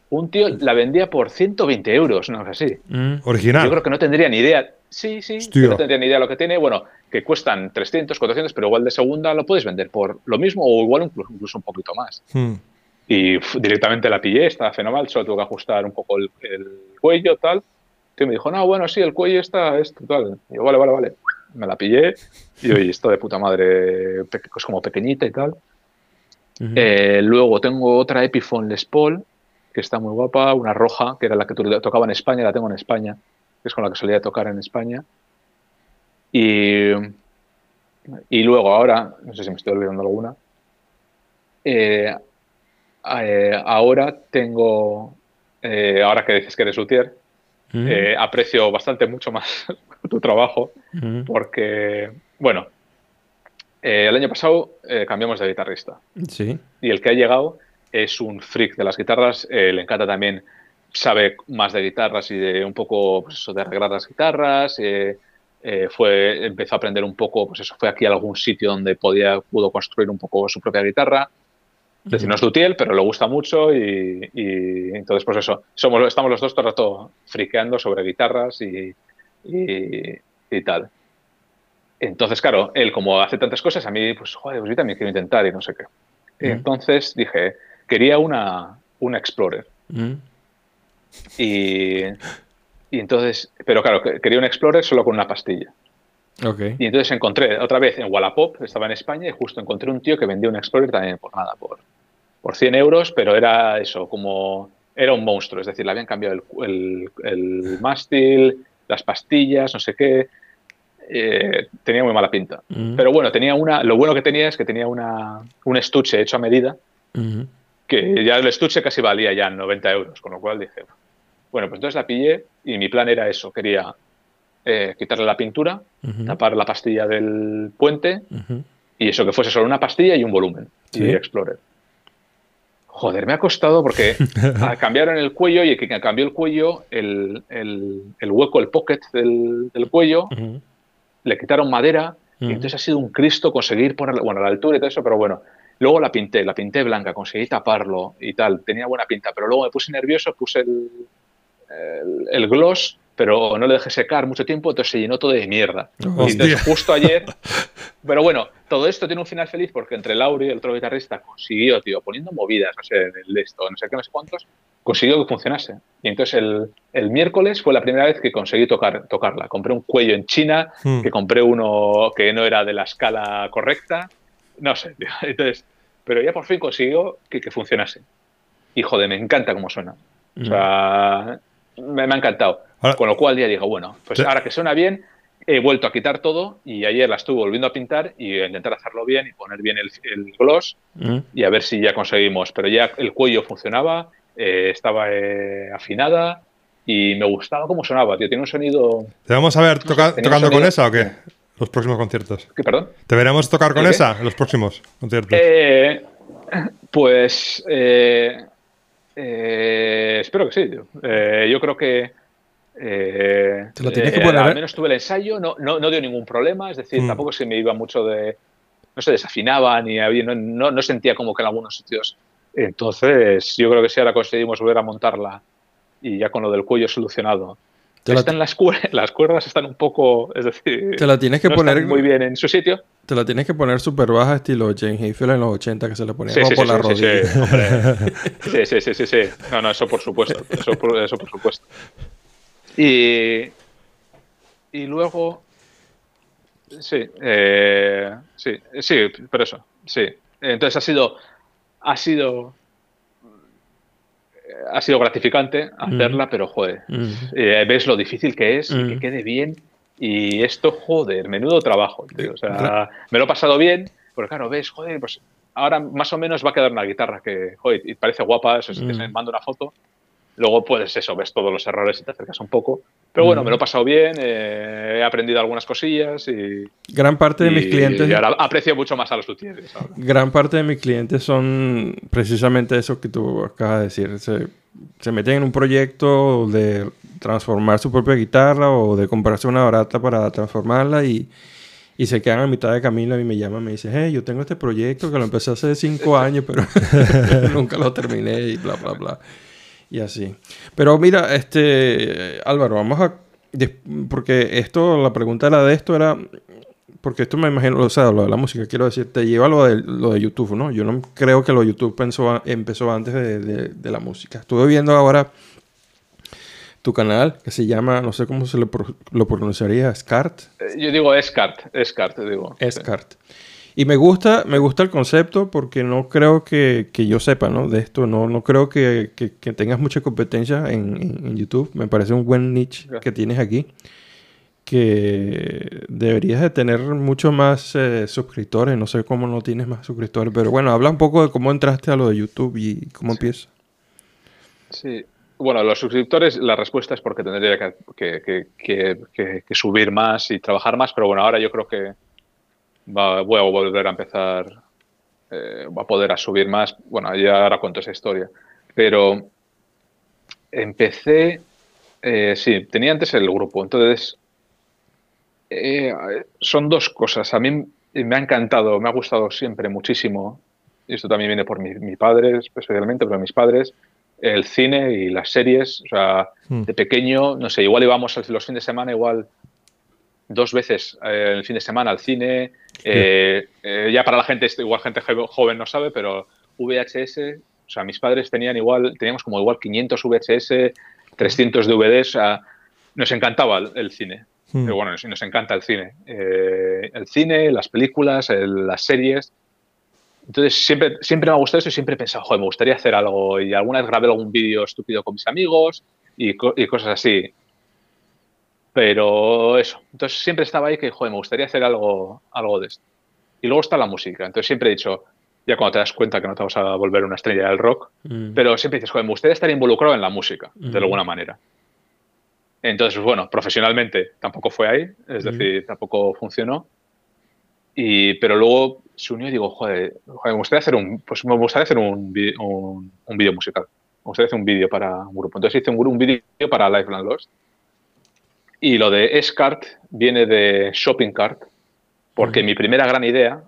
un, tío la vendía por 120 euros, no es así. Mm. Original. Yo creo que no tendría ni idea. Sí, sí, no tendría ni idea lo que tiene. Bueno, que cuestan 300, 400, pero igual de segunda lo puedes vender por lo mismo o igual incluso, un poquito más. Hmm. Y directamente la pillé, estaba fenomenal, solo tuve que ajustar un poco el, cuello, tal. Y me dijo, no, bueno, sí, el cuello está esto, tal. Y yo, vale, vale, vale. Me la pillé y oye, esto de puta madre, es como pequeñita y tal. Eh, luego tengo otra Epiphone Les Paul, que está muy guapa, una roja, que era la que tocaba en España, la tengo en España, que es con la que solía tocar en España. Y, y luego ahora, no sé si me estoy olvidando alguna, eh, eh, ahora tengo, eh, ahora que dices que eres luthier, eh, aprecio bastante mucho más tu trabajo porque, bueno, el año pasado cambiamos de guitarrista. Sí. Y el que ha llegado es un freak de las guitarras, le encanta también, sabe más de guitarras y de un poco pues eso, de arreglar las guitarras. fue, empezó a aprender un poco, pues eso, fue aquí a algún sitio donde podía, pudo construir un poco su propia guitarra. Es decir, no es Dutiel, pero le gusta mucho y, entonces, pues eso, somos, estamos los dos todo el rato friqueando sobre guitarras y, y, tal. Entonces, claro, él como hace tantas cosas, a mí, pues, joder, pues yo también quiero intentar y no sé qué. Entonces dije, quería una, una Explorer. y, y entonces, pero claro, quería una Explorer solo con una pastilla. Okay. Y entonces encontré otra vez en Wallapop, estaba en España y justo encontré un tío que vendía un Explorer también por nada, por, por 100 euros, pero era eso, como era un monstruo, es decir, le habían cambiado el, el, mástil, las pastillas, no sé qué, eh, tenía muy mala pinta. Mm. Pero bueno, tenía una, lo bueno que tenía es que tenía una, un estuche hecho a medida, mm-hmm. que ya el estuche casi valía ya 90 euros, con lo cual dije, bueno, pues entonces la pillé y mi plan era eso, quería eh, quitarle la pintura, mm-hmm. tapar la pastilla del puente mm-hmm. y eso que fuese solo una pastilla y un volumen y Explorer. Joder, me ha costado porque cambiaron el cuello y que cambió el cuello, el, hueco, el pocket del, cuello, le quitaron madera y entonces ha sido un Cristo conseguir ponerla, bueno, la altura y todo eso, pero bueno. Luego la pinté, la pinté blanca, conseguí taparlo y tal, tenía buena pinta, pero luego me puse nervioso, puse el, el gloss pero no le dejé secar mucho tiempo, entonces se llenó todo de mierda. Y entonces justo ayer, pero bueno, todo esto tiene un final feliz porque entre Lauri, el otro guitarrista, consiguió, tío, poniendo movidas, no sé, el esto, no sé qué, no sé cuántos, consiguió que funcionase. Y entonces el, el miércoles fue la primera vez que conseguí tocar, tocarla. Compré un cuello en China, hmm. que compré uno que no era de la escala correcta, no sé, tío. Entonces, pero ya por fin consiguió que, que funcionase. Y joder, me encanta cómo suena. O sea, me, me ha encantado. Con lo cual ya digo, bueno, pues ahora que suena bien, he vuelto a quitar todo y ayer la estuve volviendo a pintar y a intentar hacerlo bien y poner bien el, gloss mm. y a ver si ya conseguimos. Pero ya el cuello funcionaba, eh, estaba eh, afinada y me gustaba cómo sonaba, tío. Tiene un sonido... ¿Te vamos a ver tocando con esa o qué? Los próximos conciertos. ¿Qué, perdón? ¿Te veremos tocar con esa en los próximos conciertos? Eh, pues... espero que sí, tío. yo creo que eh, Te lo tienes que eh, poner. al ¿eh? menos tuve el ensayo, no, no, dio ningún problema, es decir, mm. tampoco se me iba mucho de. No se desafinaba ni había, no, no, sentía como que en algunos sitios. Entonces, yo creo que si ahora conseguimos volver a montarla y ya con lo del cuello solucionado. Están las, cuerdas, las cuerdas están un poco, es decir, te la tienes que poner muy bien en su sitio. Te la tienes que poner súper baja, estilo James Hayfield en los 80 que se le ponía sí, por la rodilla. Sí, sí, sí, sí, sí. No, no, eso por supuesto. Eso por, eso por supuesto. Y, y luego, sí, eh, sí, sí, pero eso, sí. Entonces ha sido, ha sido, ha sido gratificante hacerla, pero joder, eh, ves lo difícil que es, que quede bien. Y esto, joder, menudo trabajo, O sea, me lo he pasado bien, porque claro, ves, joder, pues ahora más o menos va a quedar una guitarra que, joder, parece guapa, eso es que se manda una foto Luego, pues eso, ves todos los errores y te acercas un poco. Pero bueno, me lo he pasado bien, eh, he aprendido algunas cosillas y. Gran parte de mis clientes. Y ahora aprecio mucho más a los luthieres. Gran parte de mis clientes son precisamente eso que tú acabas de decir. Se, se, meten en un proyecto de transformar su propia guitarra o de comprarse una barata para transformarla y, y se quedan a mitad de camino y me llaman y me dicen, hey, yo tengo este proyecto que lo empecé hace cinco años, pero nunca lo terminé y bla, bla, bla y así. Pero mira, este, Álvaro, vamos a... Porque esto, la pregunta era de esto era... Porque esto me imagino, o sea, lo de la música, quiero decir, te lleva lo de, lo de YouTube, ¿no? Yo no creo que lo de YouTube pensó, empezó antes de, la música. Estuve viendo ahora tu canal que se llama, no sé cómo se lo, lo pronunciaría, Scart. Eh, yo digo Scart, Scart, digo. Scart. Y me gusta, me gusta el concepto porque no creo que, yo sepa ¿no? de esto. No, no creo que, tengas mucha competencia en, YouTube. Me parece un buen niche que tienes aquí. Que deberías de tener mucho más eh, suscriptores. No sé cómo no tienes más suscriptores. Pero bueno, habla un poco de cómo entraste a lo de YouTube y cómo empieza. Sí, bueno, los suscriptores, la respuesta es porque tendría que, subir más y trabajar más, pero bueno, ahora yo creo que voy a volver a empezar, eh, a poder a subir más. Bueno, ya ahora cuento esa historia. Pero empecé, eh, sí, tenía antes el grupo, entonces eh, son dos cosas. A mí me ha encantado, me ha gustado siempre muchísimo, y esto también viene por mi, padre especialmente, pero mis padres, el cine y las series. O sea, hmm. de pequeño, no sé, igual íbamos los fines de semana, igual dos veces eh, el fin de semana al cine. Eh, eh, ya para la gente, igual gente joven no sabe, pero VHS, o sea, mis padres tenían igual, teníamos como igual 500 VHS, 300 DVDs, o sea, nos encantaba el, cine. Hmm. Pero bueno, nos, encanta el cine. el cine, las películas, las series. Entonces siempre, siempre me ha gustado eso y siempre he pensado, joder, me gustaría hacer algo. Y alguna vez grabé algún vídeo estúpido con mis amigos y, y cosas así. Pero eso, entonces siempre estaba ahí que, joder, me gustaría hacer algo, algo de esto. Y luego está la música. Entonces siempre he dicho, ya cuando te das cuenta que no te vas a volver una estrella del rock, mm. pero siempre dices, joder, me gustaría estar involucrado en la música, de mm. alguna manera. Entonces, bueno, profesionalmente tampoco fue ahí, es mm. decir, tampoco funcionó. Y, pero luego se unió y digo, joder, me gustaría hacer un, pues me gustaría hacer un, un, un vídeo musical. Me gustaría hacer un vídeo para un grupo. Entonces hice un, un vídeo para Lifeland Lost y lo de S-Cart viene de Shopping Cart, porque mi primera gran idea,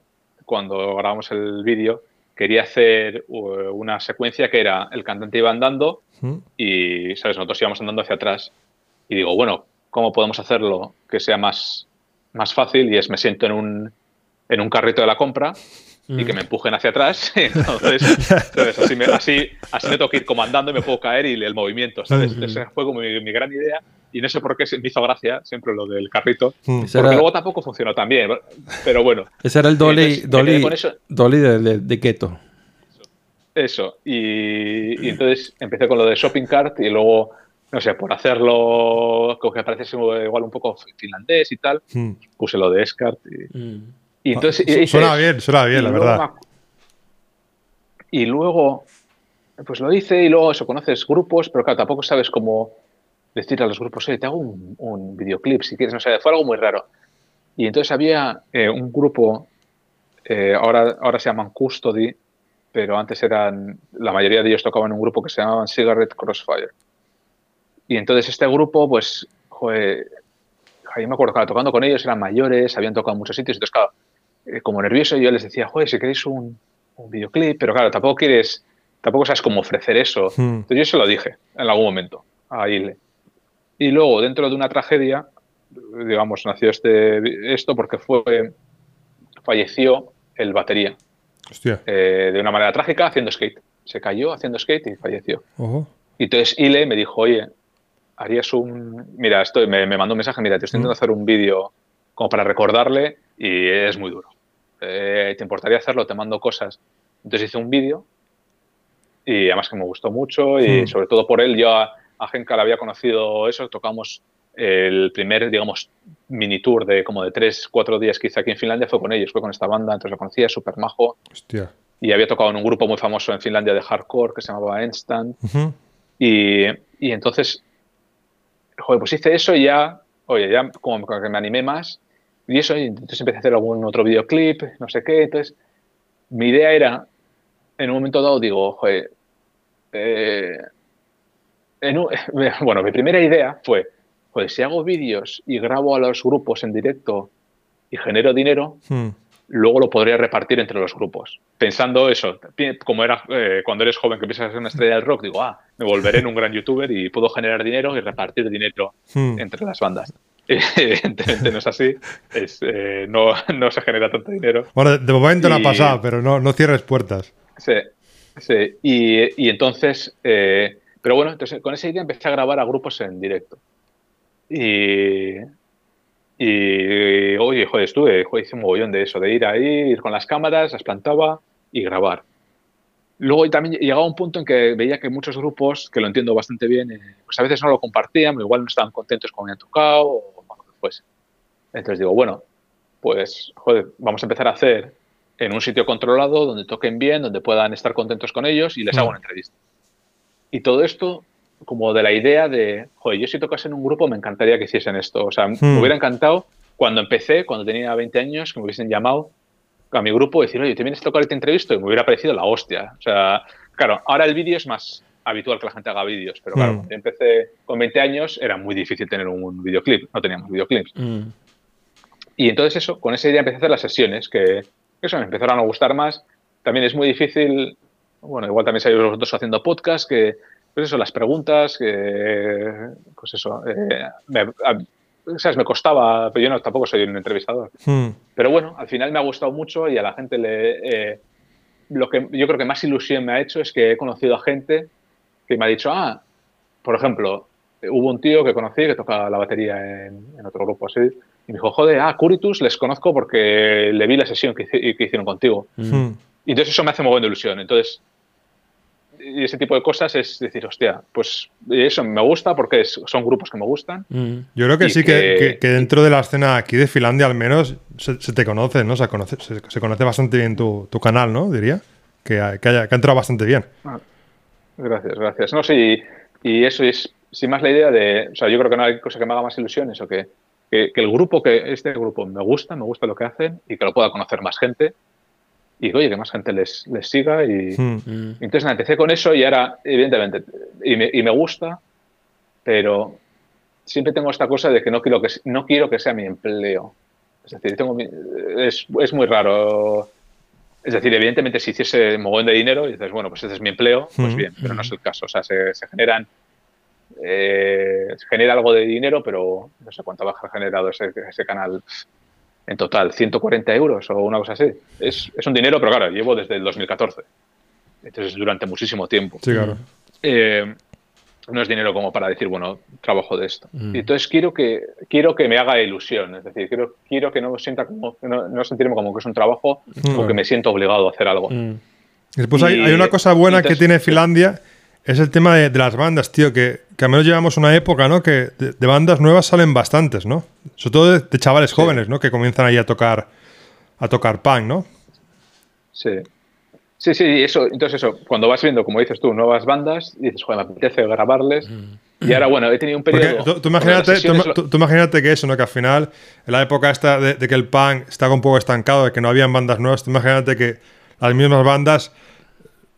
cuando grabamos el vídeo, quería hacer uh, una secuencia que era el cantante iba andando y, ¿sabes? Nosotros íbamos andando hacia atrás. Y digo, bueno, ¿cómo podemos hacerlo que sea más, más fácil? Y es, me siento en un, en un carrito de la compra y que me empujen hacia atrás. Entonces, así, me, así, así me tengo que ir comandando y me puedo caer y el movimiento. ¿sabes? Ese fue como mi, gran idea y no sé por qué me hizo gracia siempre lo del carrito. Mm. Porque luego tampoco funcionó tan bien, pero bueno. Ese era el dolly, dolly, dolly de, de, keto. Eso. Y, y, entonces empecé con lo de shopping cart y luego, no sé, por hacerlo, como que parece igual un poco finlandés y tal, mm. puse lo de Escart. Y, mm. y entonces, suena bien, suena bien, la verdad. Y luego, pues lo hice y luego eso, conoces grupos, pero claro, tampoco sabes cómo decir a los grupos, oye, te hago un, videoclip si quieres, no sé, fue algo muy raro. Y entonces había eh, un grupo, eh, ahora, ahora se llaman Custody, pero antes eran, la mayoría de ellos tocaban un grupo que se llamaban Cigarette Crossfire. Y entonces este grupo, pues, joder, ahí me acuerdo, tocando con ellos, eran mayores, habían tocado en muchos sitios, entonces, claro, eh, como nervioso, yo les decía, joder, si queréis un, un, videoclip, pero claro, tampoco quieres, tampoco sabes cómo ofrecer eso. Hmm. Entonces yo se lo dije en algún momento a Ile. Y luego, dentro de una tragedia, digamos, nació este, esto porque fue, falleció el batería. Eh, de una manera trágica haciendo skate. Se cayó haciendo skate y falleció. Y entonces Ile me dijo, oye, harías un... Mira, estoy, me, mandó un mensaje, mira, te estoy intentando hacer un vídeo como para recordarle y es muy duro. Eh, ¿Te importaría hacerlo? Te mando cosas. Entonces hice un vídeo y además que me gustó mucho y hmm. sobre todo por él yo a Genka la había conocido eso, tocamos el primer, digamos, mini tour de como de tres, cuatro días que hice aquí en Finlandia fue con ellos, fue con esta banda, entonces lo conocía, súper majo. Hostia. Y había tocado en un grupo muy famoso en Finlandia de hardcore que se llamaba Instant. y, y, entonces, joder, pues hice eso y ya, oye, ya como que me animé más. Y eso, y entonces empecé a hacer algún otro videoclip, no sé qué. Entonces, mi idea era, en un momento dado, digo, joder, eh, bueno, mi primera idea fue, pues si hago vídeos y grabo a los grupos en directo y genero dinero, hmm. luego lo podría repartir entre los grupos. Pensando eso, como era eh, cuando eres joven que empiezas a ser una estrella del rock, digo, ah, me volveré en un gran youtuber y puedo generar dinero y repartir dinero hmm. entre las bandas. Evidentemente no es así, eh, no, se genera tanto dinero. Bueno, de momento no ha pasado, pero no, no cierres puertas. Sí, sí. Y, entonces... Eh, pero bueno, entonces con esa idea empecé a grabar a grupos en directo. Y, y oye, joder, estuve, joder, hice un mogollón de eso, de ir ahí, ir con las cámaras, las plantaba y grabar. Luego también llegaba un punto en que veía que muchos grupos, que lo entiendo bastante bien, eh, pues a veces no lo compartían, igual no estaban contentos con lo que tocado, o bueno, pues. Entonces digo, bueno, pues, joder, vamos a empezar a hacer en un sitio controlado, donde toquen bien, donde puedan estar contentos con ellos y les hago una entrevista. Y todo esto como de la idea de, joder, yo si tocas en un grupo me encantaría que hiciesen esto. O sea, me hmm. hubiera encantado cuando empecé, cuando tenía 20 años, que me hubiesen llamado a mi grupo y decir, oye, ¿te vienes a tocar y te entrevisto? Y me hubiera parecido la hostia. O sea, claro, ahora el vídeo es más habitual que la gente haga vídeos, pero claro, mm. cuando empecé con 20 años era muy difícil tener un videoclip, no teníamos videoclips. Mm. Y entonces eso, con esa idea empecé a hacer las sesiones, que eso me empezaron a gustar más. También es muy difícil, bueno, igual también sabéis vosotros haciendo podcast, que, pues eso, las preguntas, que, pues eso, eh, me, me costaba, pero yo no, tampoco soy un entrevistador. Hmm. Pero bueno, al final me ha gustado mucho y a la gente le... Eh, lo que yo creo que más ilusión me ha hecho es que he conocido a gente que me ha dicho, ah, por ejemplo, hubo un tío que conocí que toca la batería en, otro grupo así, y me dijo, joder, ah, Curitus les conozco porque le vi la sesión que, hicieron contigo. Hmm. Y entonces eso me hace muy buena ilusión. Entonces, y ese tipo de cosas es decir, hostia, pues eso me gusta porque son grupos que me gustan. Mm. Yo creo que sí, que, dentro de la escena aquí de Finlandia al menos se, te conoce, ¿no? se, conoce, se, conoce bastante bien tu, canal, ¿no? Diría. Que, ha, que, haya, que ha entrado bastante bien. Ah, gracias, gracias. No, sí, y eso es, sin más la idea de, o sea, yo creo que no hay cosa que me haga más ilusión eso, que, que, el grupo, que este grupo me gusta, me gusta lo que hacen y que lo pueda conocer más gente y oye, que más gente les, les siga. Y, hmm. entonces empecé con eso y ahora, evidentemente, y me, y me, gusta, pero siempre tengo esta cosa de que no quiero que, no quiero que sea mi empleo. Es decir, tengo, es, es muy raro. Es decir, evidentemente, si hiciese mogón de dinero y dices, bueno, pues ese es mi empleo, pues hmm. bien, pero no es el caso. O sea, se, se generan. Eh, se genera algo de dinero, pero no sé cuánto va a generado ese, ese canal en total 140 euros o una cosa así. Es, es un dinero, pero claro, llevo desde el 2014. Entonces, durante muchísimo tiempo. Sí, claro. Eh, no es dinero como para decir, bueno, trabajo de esto. Mm. entonces quiero que, quiero que me haga ilusión, es decir, quiero, quiero que no sienta como, no, no sentirme como que es un trabajo mm. o que me siento obligado a hacer algo. Mm. Después hay, hay, una cosa buena que tiene Finlandia, es el tema de, las bandas, tío, que, que, al menos llevamos una época, ¿no? Que de, bandas nuevas salen bastantes, ¿no? Sobre todo de, chavales jóvenes, ¿no? Que comienzan ahí a tocar, a tocar punk, ¿no? Sí. Sí, sí, eso, entonces eso, cuando vas viendo, como dices tú, nuevas bandas, dices, joder, me apetece grabarles. Mm. Y ahora, bueno, he tenido un periodo. Tú, imagínate, tú, imagínate que eso, ¿no? Que al final, en la época esta de, de, que el punk estaba un poco estancado, de que no habían bandas nuevas, tú imagínate que las mismas bandas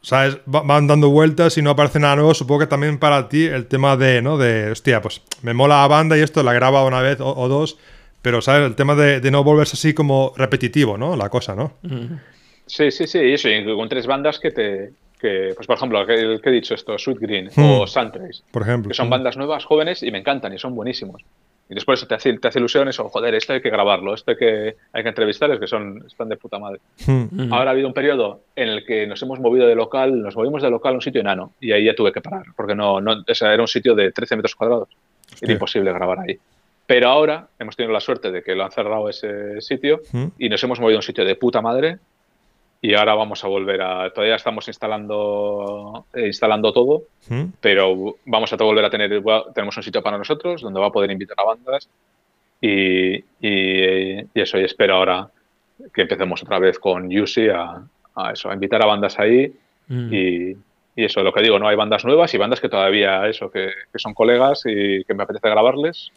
¿sabes? Van dando vueltas y no aparece nada nuevo. Supongo que también para ti el tema de, ¿no? De, hostia, pues me mola la banda y esto la graba una vez o, dos, pero, ¿sabes? El tema de, no volverse así como repetitivo, ¿no? La cosa, ¿no? Sí, sí, sí. Y eso, y con tres bandas que te. Que, pues por ejemplo, el que, he dicho esto, Sweet Green o Suntrace. Por ejemplo. Que son bandas nuevas, jóvenes y me encantan y son buenísimos. Y después te hace, te hace ilusión eso, joder, esto hay que grabarlo, esto hay que, hay que entrevistarles, que son, están de puta madre. Hmm. Ahora ha habido un periodo en el que nos hemos movido de local, nos movimos de local a un sitio enano, y ahí ya tuve que parar, porque no, no era un sitio de 13 metros cuadrados. Era imposible grabar ahí. Pero ahora hemos tenido la suerte de que lo han cerrado ese sitio hmm. y nos hemos movido a un sitio de puta madre y ahora vamos a volver a. Todavía estamos instalando, eh, instalando todo, ¿Mm? pero vamos a volver a tener. Tenemos un sitio para nosotros donde va a poder invitar a bandas y, y, eso. Y espero ahora que empecemos otra vez con Yusi a, eso, a invitar a bandas ahí mm. y, y, eso, lo que digo, no hay bandas nuevas y bandas que todavía, eso, que, que son colegas y que me apetece grabarles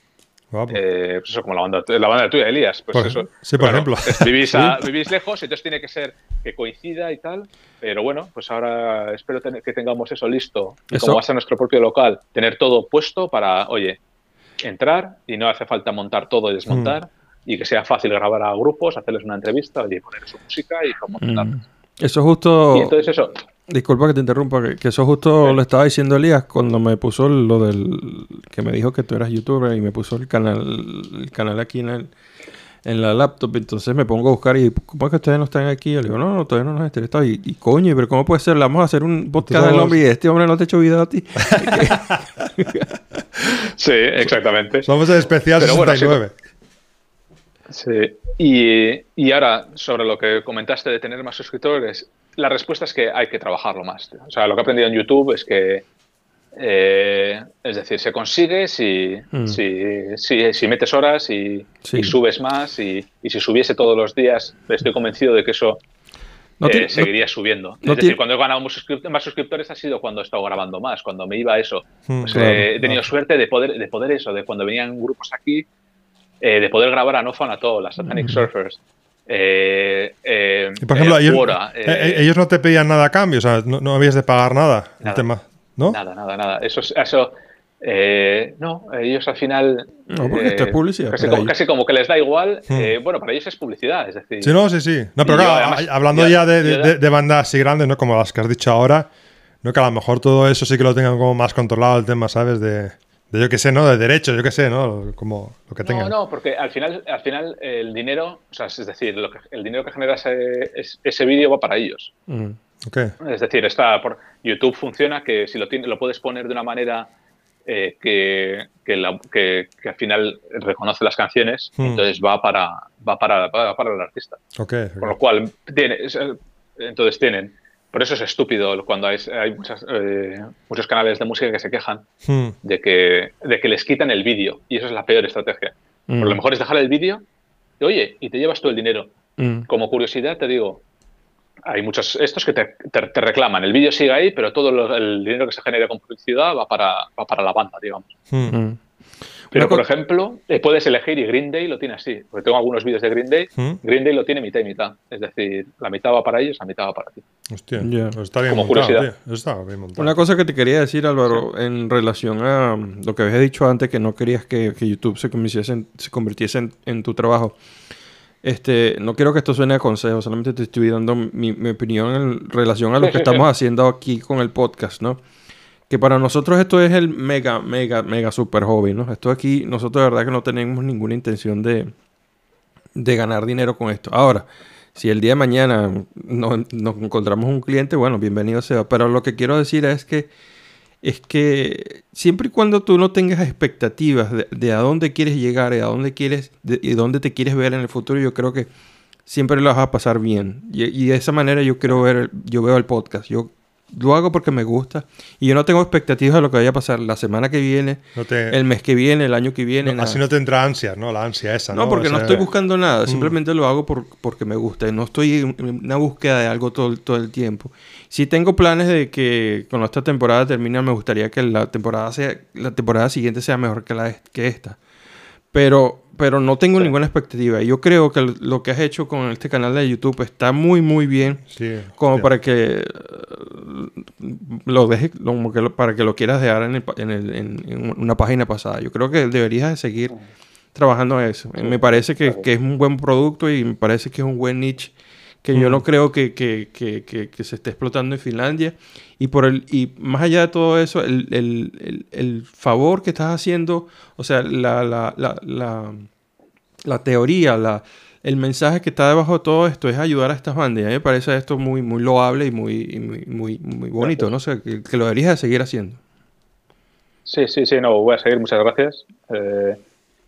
eh, pues eso, como la banda, la banda tuya, Elías. Pues eso. Sí, por ejemplo. Vivís, vivís, lejos, entonces tiene que ser que coincida y tal. Pero bueno, pues ahora espero que tengamos eso listo. Y como va a ser nuestro propio local, tener todo puesto para, oye, entrar y no hace falta montar todo y desmontar. Mm. Y que sea fácil grabar a grupos, hacerles una entrevista, oye, poner su música y cómo mm. Eso justo. Y entonces eso. Disculpa que te interrumpa, que, eso justo lo estaba diciendo Elías cuando me puso lo del. que me dijo que tú eras youtuber y me puso el canal, el canal aquí en, el, en la laptop. Entonces me pongo a buscar y, ¿cómo es que ustedes no están aquí? Yo le digo, no, no, todavía no nos entrevistado. Y, y coño, pero ¿cómo puede ser? Le vamos a hacer un podcast del hombre y este hombre no te ha hecho vida a ti. sí, exactamente. Somos el especial 69. sí. Y, y ahora, sobre lo que comentaste de tener más suscriptores, la respuesta es que hay que trabajarlo más. O sea, lo que he aprendido en YouTube es que, eh, es decir, se consigue si, mm. si, si, metes horas y, subes más y, si subiese todos los días, estoy convencido de que eso eh, seguiría subiendo. es decir, cuando he ganado más suscriptores ha sido cuando he estado grabando más, cuando me iba a eso. Mm, pues, eh, he tenido suerte de poder, de poder eso, de cuando venían grupos aquí eh, de poder grabar a No Fun At All, las Satanic Surfers. Eh, y por ejemplo, ellos, no te pedían nada a cambio, o sea, no, habías de pagar nada, nada, tema, ¿no? Nada, nada, nada. Eso, eso no, ellos al final. No, porque esto es publicidad. Casi como, que les da igual. Hmm. bueno, para ellos es publicidad, es decir. Sí, no, sí, sí. No, pero claro, hablando ya de, de, bandas así grandes, ¿no? Como las que has dicho ahora, no que a lo mejor todo eso sí que lo tengan como más controlado el tema, ¿sabes? De, yo qué sé, ¿no? De derecho, yo qué sé, ¿no? Como lo que tengan. No, no, porque al final, al final el dinero, o sea, es decir, lo que, el dinero que genera ese, ese vídeo va para ellos. Mm. Es decir, está por YouTube funciona que si lo, tiene, lo puedes poner de una manera eh, que, que, que, al final reconoce las canciones, mm. entonces va para, va para, va para el artista. Okay, Con lo cual, tiene, entonces tienen por eso es estúpido cuando hay, eh, muchos canales de música que se quejan hmm. de, que, de que les quitan el vídeo. Y eso es la peor estrategia. Por lo hmm. mejor es dejar el vídeo, y, oye, y te llevas todo el dinero. Hmm. Como curiosidad te digo, hay muchos estos que te, reclaman. El vídeo sigue ahí, pero todo el dinero que se genera con publicidad va para, va para la banda, digamos. Pero, por ejemplo, eh, puedes elegir y Green Day lo tiene así. Porque tengo algunos vídeos de Green Day. ¿Mm? Green Day lo tiene mitad y mitad. Es decir, la mitad va para ellos, la mitad va para ti. Hostia, está bien Como montado, Está bien montado. Una cosa que te quería decir, Álvaro, en relación a lo que habías dicho antes, que no querías que, YouTube se convirtiese, se convirtiese en, tu trabajo. Este, no quiero que esto suene a consejo, solamente te estoy dando mi, mi opinión en relación a lo que estamos haciendo aquí con el podcast, ¿no? Que para nosotros esto es el mega, mega, mega super hobby, ¿no? Esto aquí, nosotros de verdad que no tenemos ninguna intención de, de ganar dinero con esto. Ahora, si el día de mañana nos, encontramos un cliente, bueno, bienvenido sea. Pero lo que quiero decir es que es que siempre y cuando tú no tengas expectativas de, a dónde quieres llegar y a dónde quieres y dónde te quieres ver en el futuro, yo creo que siempre lo vas a pasar bien. Y, y de esa manera yo quiero ver, yo veo el podcast. Yo lo hago porque me gusta y yo no tengo expectativas de lo que vaya a pasar la semana que viene, el mes que viene, el año que viene. así no te entra ansia, ¿no? La ansia esa. No, porque no estoy buscando nada, mm. simplemente lo hago por, porque me gusta. No estoy en una búsqueda de algo todo, todo el tiempo. Si tengo planes de que cuando esta temporada termine, me gustaría que la temporada, sea, la temporada siguiente sea mejor que, la, que esta. Pero, pero no tengo ninguna expectativa. Yo creo que lo que has hecho con este canal de YouTube está muy, muy bien. como para que eh, lo dejes, como que para que lo quieras dejar en, en, una página pasada. Yo creo que deberías de seguir trabajando en eso. Me parece que, que, es un buen producto y me parece que es un buen niche que yo no creo que, que, que, que, se esté explotando en Finlandia. Y, por el, y más allá de todo eso, el, el, el, favor que estás haciendo, o sea, la, la, la, la, teoría, la, el mensaje que está debajo de todo esto es ayudar a estas bandas. Y a mí me parece esto muy, muy loable y muy, muy, muy, bonito, ¿no? sé, que, lo deberías de seguir haciendo. Sí, sí, sí, no, voy a seguir, muchas gracias. Eh,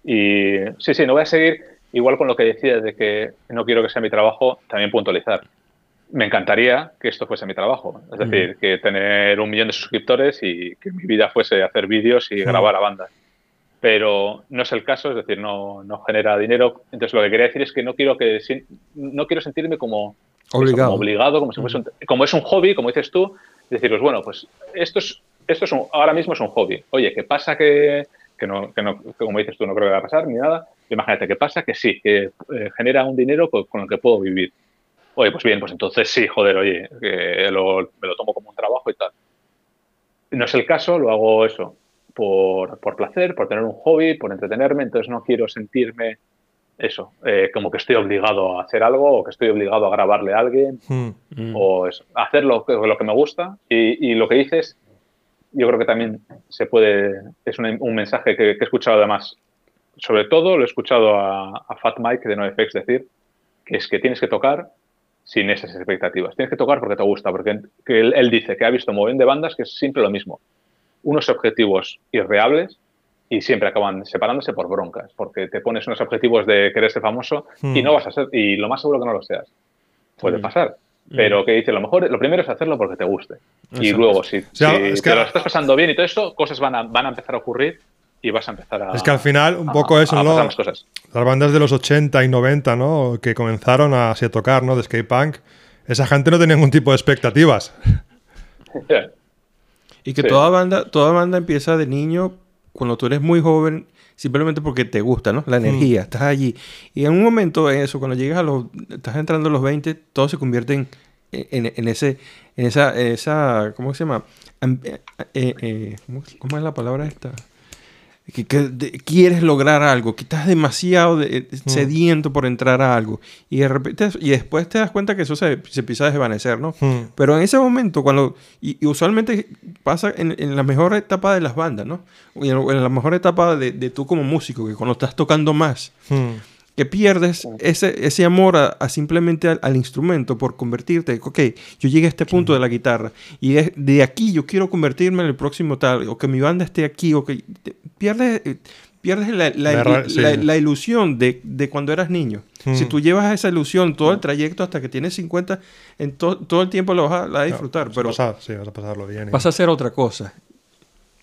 y sí, sí, no voy a seguir igual con lo que decías de que no quiero que sea mi trabajo, también puntualizar. Me encantaría que esto fuese mi trabajo. Es decir, que tener un millón de suscriptores y que mi vida fuese hacer vídeos y grabar a bandas. Pero no es el caso, es decir, no, no, genera dinero. Entonces lo que quería decir es que no quiero que no quiero sentirme como obligado, como, obligado, como, si fuese como es un hobby, como dices tú, deciros, bueno, pues esto es, esto es ahora mismo es un hobby. Oye, ¿qué pasa que, que, no, que no, como dices tú, no creo que va a pasar ni nada? Imagínate qué pasa, que sí, que eh, genera un dinero con el que puedo vivir. Oye, pues bien, pues entonces sí, joder, oye, que lo, me lo tomo como un trabajo y tal. No es el caso, lo hago eso por, por placer, por tener un hobby, por entretenerme, entonces no quiero sentirme eso, eh, como que estoy obligado a hacer algo o que estoy obligado a grabarle a alguien hmm. o eso, hacer lo, lo, que me gusta y, y, lo que dices, yo creo que también se puede, es un, un mensaje que, que, he escuchado además sobre todo lo he escuchado a, Fat Mike de NoFX decir, que es que tienes que tocar sin esas expectativas. Tienes que tocar porque te gusta, porque él, dice que ha visto un montón de bandas que es siempre lo mismo. Unos objetivos irreales y siempre acaban separándose por broncas, porque te pones unos objetivos de querer ser famoso y no hmm. vas a ser, y lo más seguro que no lo seas. Puede hmm. pasar. Hmm. Pero que dice, lo mejor, lo primero es hacerlo porque te guste. Y luego, si, te lo estás pasando bien y todo esto, cosas van a, van a empezar a ocurrir y vas a empezar a. Es que al final, un poco eso, ¿no? Las, las bandas de los 80 y 90, ¿no? Que comenzaron a, a tocar, ¿no? De skate punk. Esa gente no tenía ningún tipo de expectativas. y que toda banda, toda banda empieza de niño, cuando tú eres muy joven, simplemente porque te gusta, ¿no? La energía, estás allí. Y en un momento, eso, cuando llegas a los, estás entrando a los 20, todo se convierte en, en, ese, en esa, esa, ¿cómo se llama? Eh, eh, ¿cómo, es la palabra esta? Que, quieres lograr algo, que estás demasiado mm. sediento por entrar a algo. Y de repente, y después te das cuenta que eso se, se empieza a desvanecer, ¿no? Mm. Pero en ese momento, cuando, y, usualmente pasa en, en, la mejor etapa de las bandas, ¿no? Y en, la mejor etapa de, de, tú como músico, que cuando estás tocando más. Mm que pierdes ese, ese amor a, simplemente al, instrumento por convertirte, ok, yo llegué a este punto de la guitarra y de, aquí yo quiero convertirme en el próximo tal, o que mi banda esté aquí, o que pierdes, eh, pierdes la, la, ilusión de, de, cuando eras niño. Si hmm. tú llevas esa ilusión todo el trayecto hasta que tienes 50, en todo el tiempo lo vas a, disfrutar, pero vas a, sí, vas a pasarlo bien. Vas a hacer otra cosa,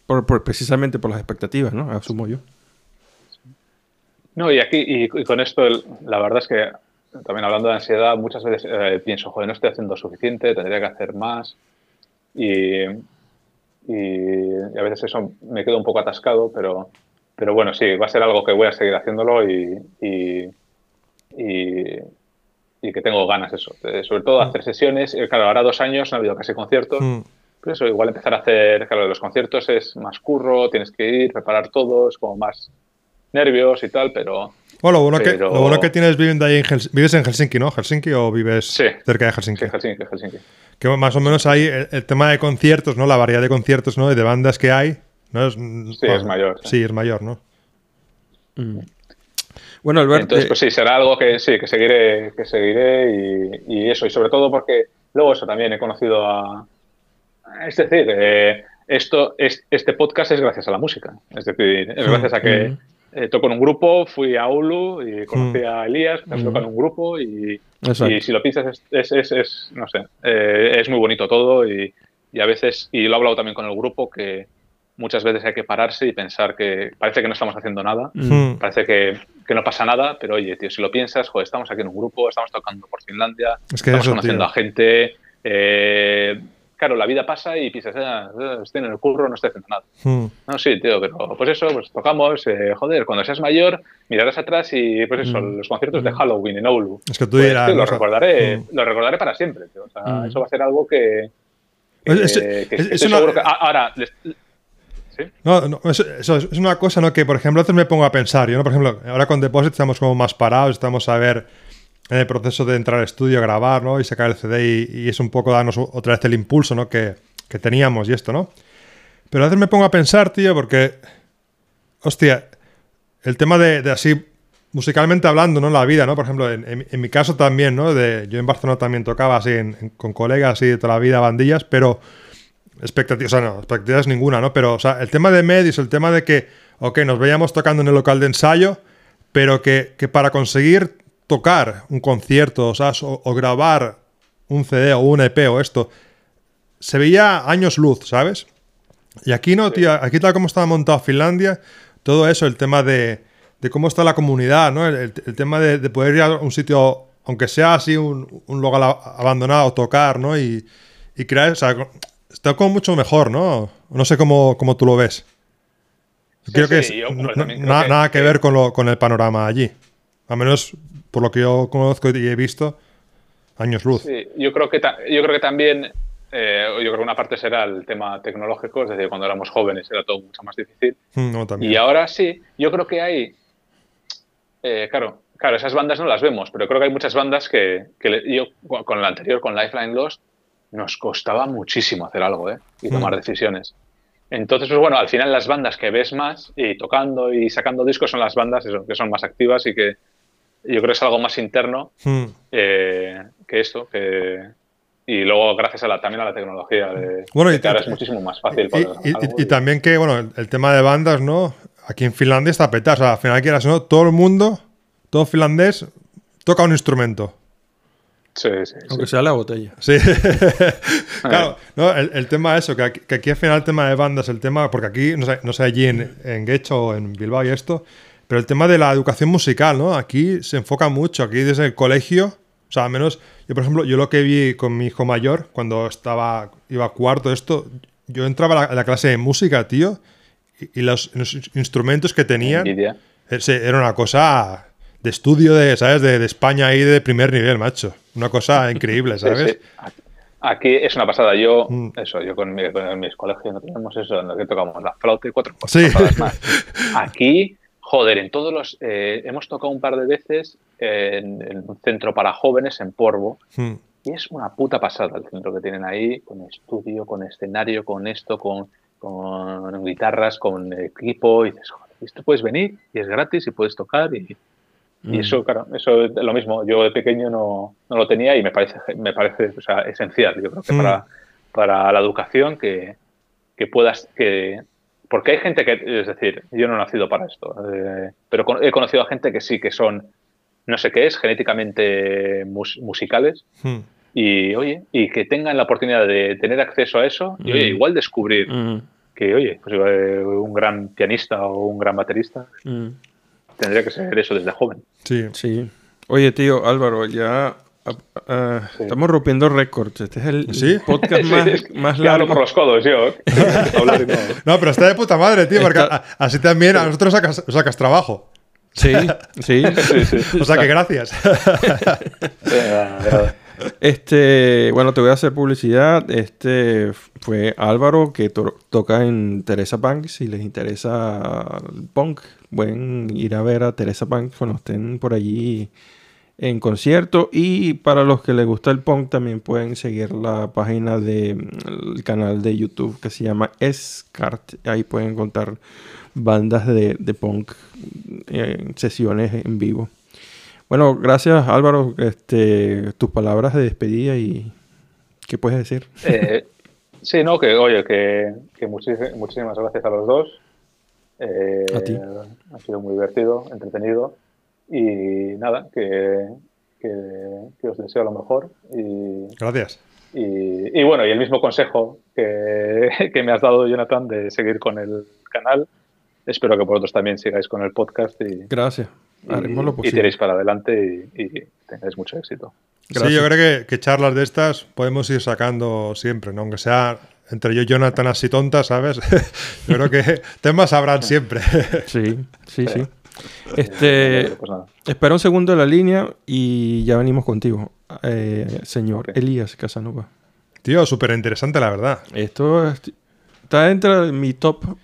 por, precisamente por las expectativas, ¿no? Asumo yo. No, y aquí, y, con esto, la verdad es que también hablando de ansiedad, muchas veces eh, pienso, joder, no estoy haciendo suficiente, tendría que hacer más. Y, y, a veces eso me quedo un poco atascado, pero, pero bueno, sí, va a ser algo que voy a seguir haciéndolo y, y, que tengo ganas eso. sobre todo hacer sesiones. Eh, claro, ahora dos años no ha habido casi conciertos. Mm. Pero eso, igual empezar a hacer, claro, los conciertos es más curro, tienes que ir, preparar todos, como más nervios y tal, pero... Bueno, lo bueno, Que, lo bueno que tienes viviendo ahí en Helsinki, vives en Helsinki, ¿no? ¿Helsinki o vives cerca de Helsinki? Sí, Helsinki, Helsinki. Que más o menos ahí el, tema de conciertos, ¿no? La variedad de conciertos, ¿no? Y de bandas que hay, ¿no? Es, sí, es mayor. Sí. es mayor, ¿no? Mm. Bueno, Alberto... Entonces, pues sí, será algo que sí, que seguiré, que seguiré y, eso. Y sobre todo porque luego eso también he conocido a... Es decir, eh, esto, es, este podcast es gracias a la música. Es decir, es gracias a que... Mm eh, toco en un grupo, fui a Ulu y conocí mm. a Elías, que mm. toca en un grupo y, y, si lo piensas es, es, es, no sé, eh, es muy bonito todo y, y, a veces, y lo he hablado también con el grupo, que muchas veces hay que pararse y pensar que parece que no estamos haciendo nada, mm. parece que, que, no pasa nada, pero oye, tío, si lo piensas, joder, estamos aquí en un grupo, estamos tocando por Finlandia, estamos conociendo a gente, eh, claro, la vida pasa y piensas, ah, estoy en el curro, no estoy haciendo nada. Hmm. No, sí, tío, pero pues eso, pues tocamos, eh, joder, cuando seas mayor, mirarás atrás y pues eso, hmm. los conciertos de hmm. Halloween en Oulu. Es que tú pues, dirás... lo, recordaré, lo recordaré para siempre, tío. O sea, eso va a ser algo que... es, seguro que, ahora... ¿Sí? No, no eso, es una cosa ¿no? que, por ejemplo, a veces me pongo a pensar. Yo, ¿no? Por ejemplo, ahora con Deposit estamos como más parados, estamos a ver en el proceso de entrar al estudio, grabar, ¿no? Y sacar el CD y, es un poco darnos otra vez el impulso, ¿no? Que, que, teníamos y esto, ¿no? Pero a veces me pongo a pensar, tío, porque, hostia, el tema de, así, musicalmente hablando, ¿no? La vida, ¿no? Por ejemplo, en, en, mi caso también, ¿no? De, yo en Barcelona también tocaba así, con colegas así de toda la vida, bandillas, pero expectativas, o sea, no, expectativas ninguna, ¿no? Pero, o sea, el tema de medios, el tema de que, ok, nos veíamos tocando en el local de ensayo, pero que, que para conseguir tocar un concierto o, o, grabar un CD o un EP o esto, se veía años luz, ¿sabes? Y aquí no, tío, aquí tal como estaba montado Finlandia, todo eso, el tema de, cómo está la comunidad, ¿no? El, tema de, poder ir a un sitio, aunque sea así un, un lugar abandonado, tocar, ¿no? Y, crear, o sea, está como mucho mejor, ¿no? No sé cómo, cómo tú lo ves. creo que es, nada que, ver con, lo, con el panorama allí. A menos por lo que yo conozco y he visto, años luz. Sí, yo creo que, yo creo que también, eh, yo creo que una parte será el tema tecnológico, es decir, cuando éramos jóvenes era todo mucho más difícil. Mm, y ahora sí, yo creo que hay, eh, claro, claro, esas bandas no las vemos, pero creo que hay muchas bandas que, yo con la anterior, con Lifeline Lost, nos costaba muchísimo hacer algo ¿eh? y tomar mm. decisiones. Entonces, pues bueno, al final las bandas que ves más y tocando y sacando discos son las bandas que son más activas y que, yo creo que es algo más interno hmm. eh, que esto, que, y luego gracias a la, también a la tecnología de, bueno, y, ahora es muchísimo más fácil. Y, también que, bueno, el, tema de bandas, ¿no? Aquí en Finlandia está petado, o sea, al final quieras, ¿no? Todo el mundo, todo finlandés, toca un instrumento. Sí, sí. Aunque sea la botella. Sí. claro, ¿no? el, tema es eso, que aquí, al final el tema de bandas, el tema, porque aquí, no sé, no sé allí en, en Guecho o en Bilbao y esto, pero el tema de la educación musical, ¿no? Aquí se enfoca mucho, aquí desde el colegio, o sea, al menos, yo por ejemplo, yo lo que vi con mi hijo mayor, cuando estaba, iba a cuarto, esto, yo entraba a la, clase de música, tío, y los, instrumentos que tenían era una cosa de estudio de, ¿sabes? De, España ahí de primer nivel, macho. Una cosa increíble, ¿sabes? Aquí es una pasada. Yo, mm. eso, yo con, mi, con mis colegios no tenemos eso, en lo que tocamos la flauta y cuatro cosas más. Aquí, joder, en todos los. Eh, hemos tocado un par de veces en, un centro para jóvenes en Porvo. Mm. Y es una puta pasada el centro que tienen ahí, con estudio, con escenario, con esto, con, con guitarras, con equipo. Y dices, joder, esto puedes venir y es gratis y puedes tocar. Y, y eso, mm. claro, eso es lo mismo. Yo de pequeño no, no lo tenía y me parece, me parece o sea, esencial, yo creo que para, mm. para la educación que, que puedas, que, porque hay gente que, es decir, yo no he nacido para esto, eh, pero he conocido a gente que sí, que son, no sé qué es, genéticamente musicales. Mm. Y oye, y que tengan la oportunidad de tener acceso a eso y oye, igual descubrir que, oye, pues, eh, un gran pianista o un gran baterista tendría que ser eso desde joven. Sí. Sí. Oye, tío, Álvaro, ya ah, ah, Estamos rompiendo récords. Este es el podcast más, largo. por los codos, yo. no, pero está de puta madre, tío, porque así también a nosotros sacas, sacas trabajo. Sí, sí. o sea que gracias. Este, bueno, te voy a hacer publicidad. Este fue Álvaro que toca en Teresa Punk. Si les interesa el punk, pueden ir a ver a Teresa Punk cuando estén por allí en concierto. Y para los que les gusta el punk, también pueden seguir la página del canal de YouTube que se llama Escart. Ahí pueden encontrar bandas de, de punk en eh, sesiones en vivo. Bueno, gracias Álvaro. Este, tus palabras de despedida y ¿qué puedes decir? Eh, sí, no, que oye, que, muchísimas gracias a los dos. Eh, a ti. Ha sido muy divertido, entretenido y nada, que, os deseo lo mejor. Y, gracias. Y, bueno, y el mismo consejo que, que me has dado, Jonathan, de seguir con el canal. Espero que vosotros también sigáis con el podcast. Y, gracias y, tiréis para adelante y, tengáis mucho éxito. Sí, yo creo que, charlas de estas podemos ir sacando siempre, ¿no? aunque sea entre yo y Jonathan así tonta, ¿sabes? yo creo que temas habrán siempre. sí, sí, sí. Este, pues espera un segundo en la línea y ya venimos contigo, eh, señor Elías Casanova. Tío, súper interesante la verdad. Esto está dentro de mi top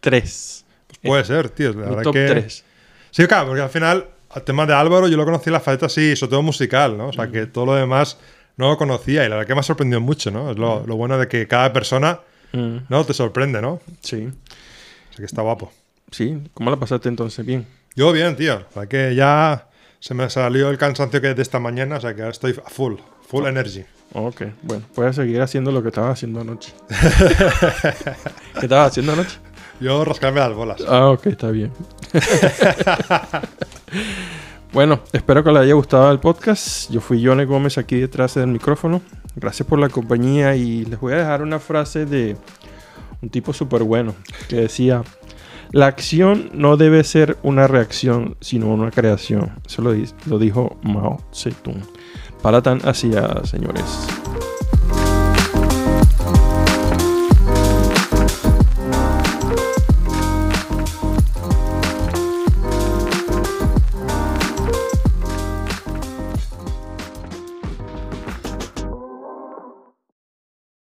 3. puede ser, tío. La mi top 3. Sí, claro, porque al final, el tema de Álvaro, yo lo conocí en la faceta así, sobre todo musical, ¿no? O sea, que todo lo demás no lo conocía y la verdad que me ha sorprendido mucho, ¿no? Es lo, bueno de que cada persona, mm. ¿no? Te sorprende, ¿no? Sí. O sea, que está guapo. Sí, ¿cómo la pasaste entonces? Bien. Yo bien, tío. O sea, que ya se me salió el cansancio que de esta mañana, o sea, que ahora estoy full, full energy. Ok, bueno, puedes seguir haciendo lo que estaba haciendo anoche. ¿Qué estabas haciendo anoche? Yo rascarme las bolas. Ah, ok, está bien. bueno, espero que les haya gustado el podcast. Yo fui Yone Gómez aquí detrás del micrófono. Gracias por la compañía y les voy a dejar una frase de un tipo súper bueno que decía, la acción no debe ser una reacción, sino una creación. Eso lo, lo dijo Mao Zedong. Para tan hacia, señores.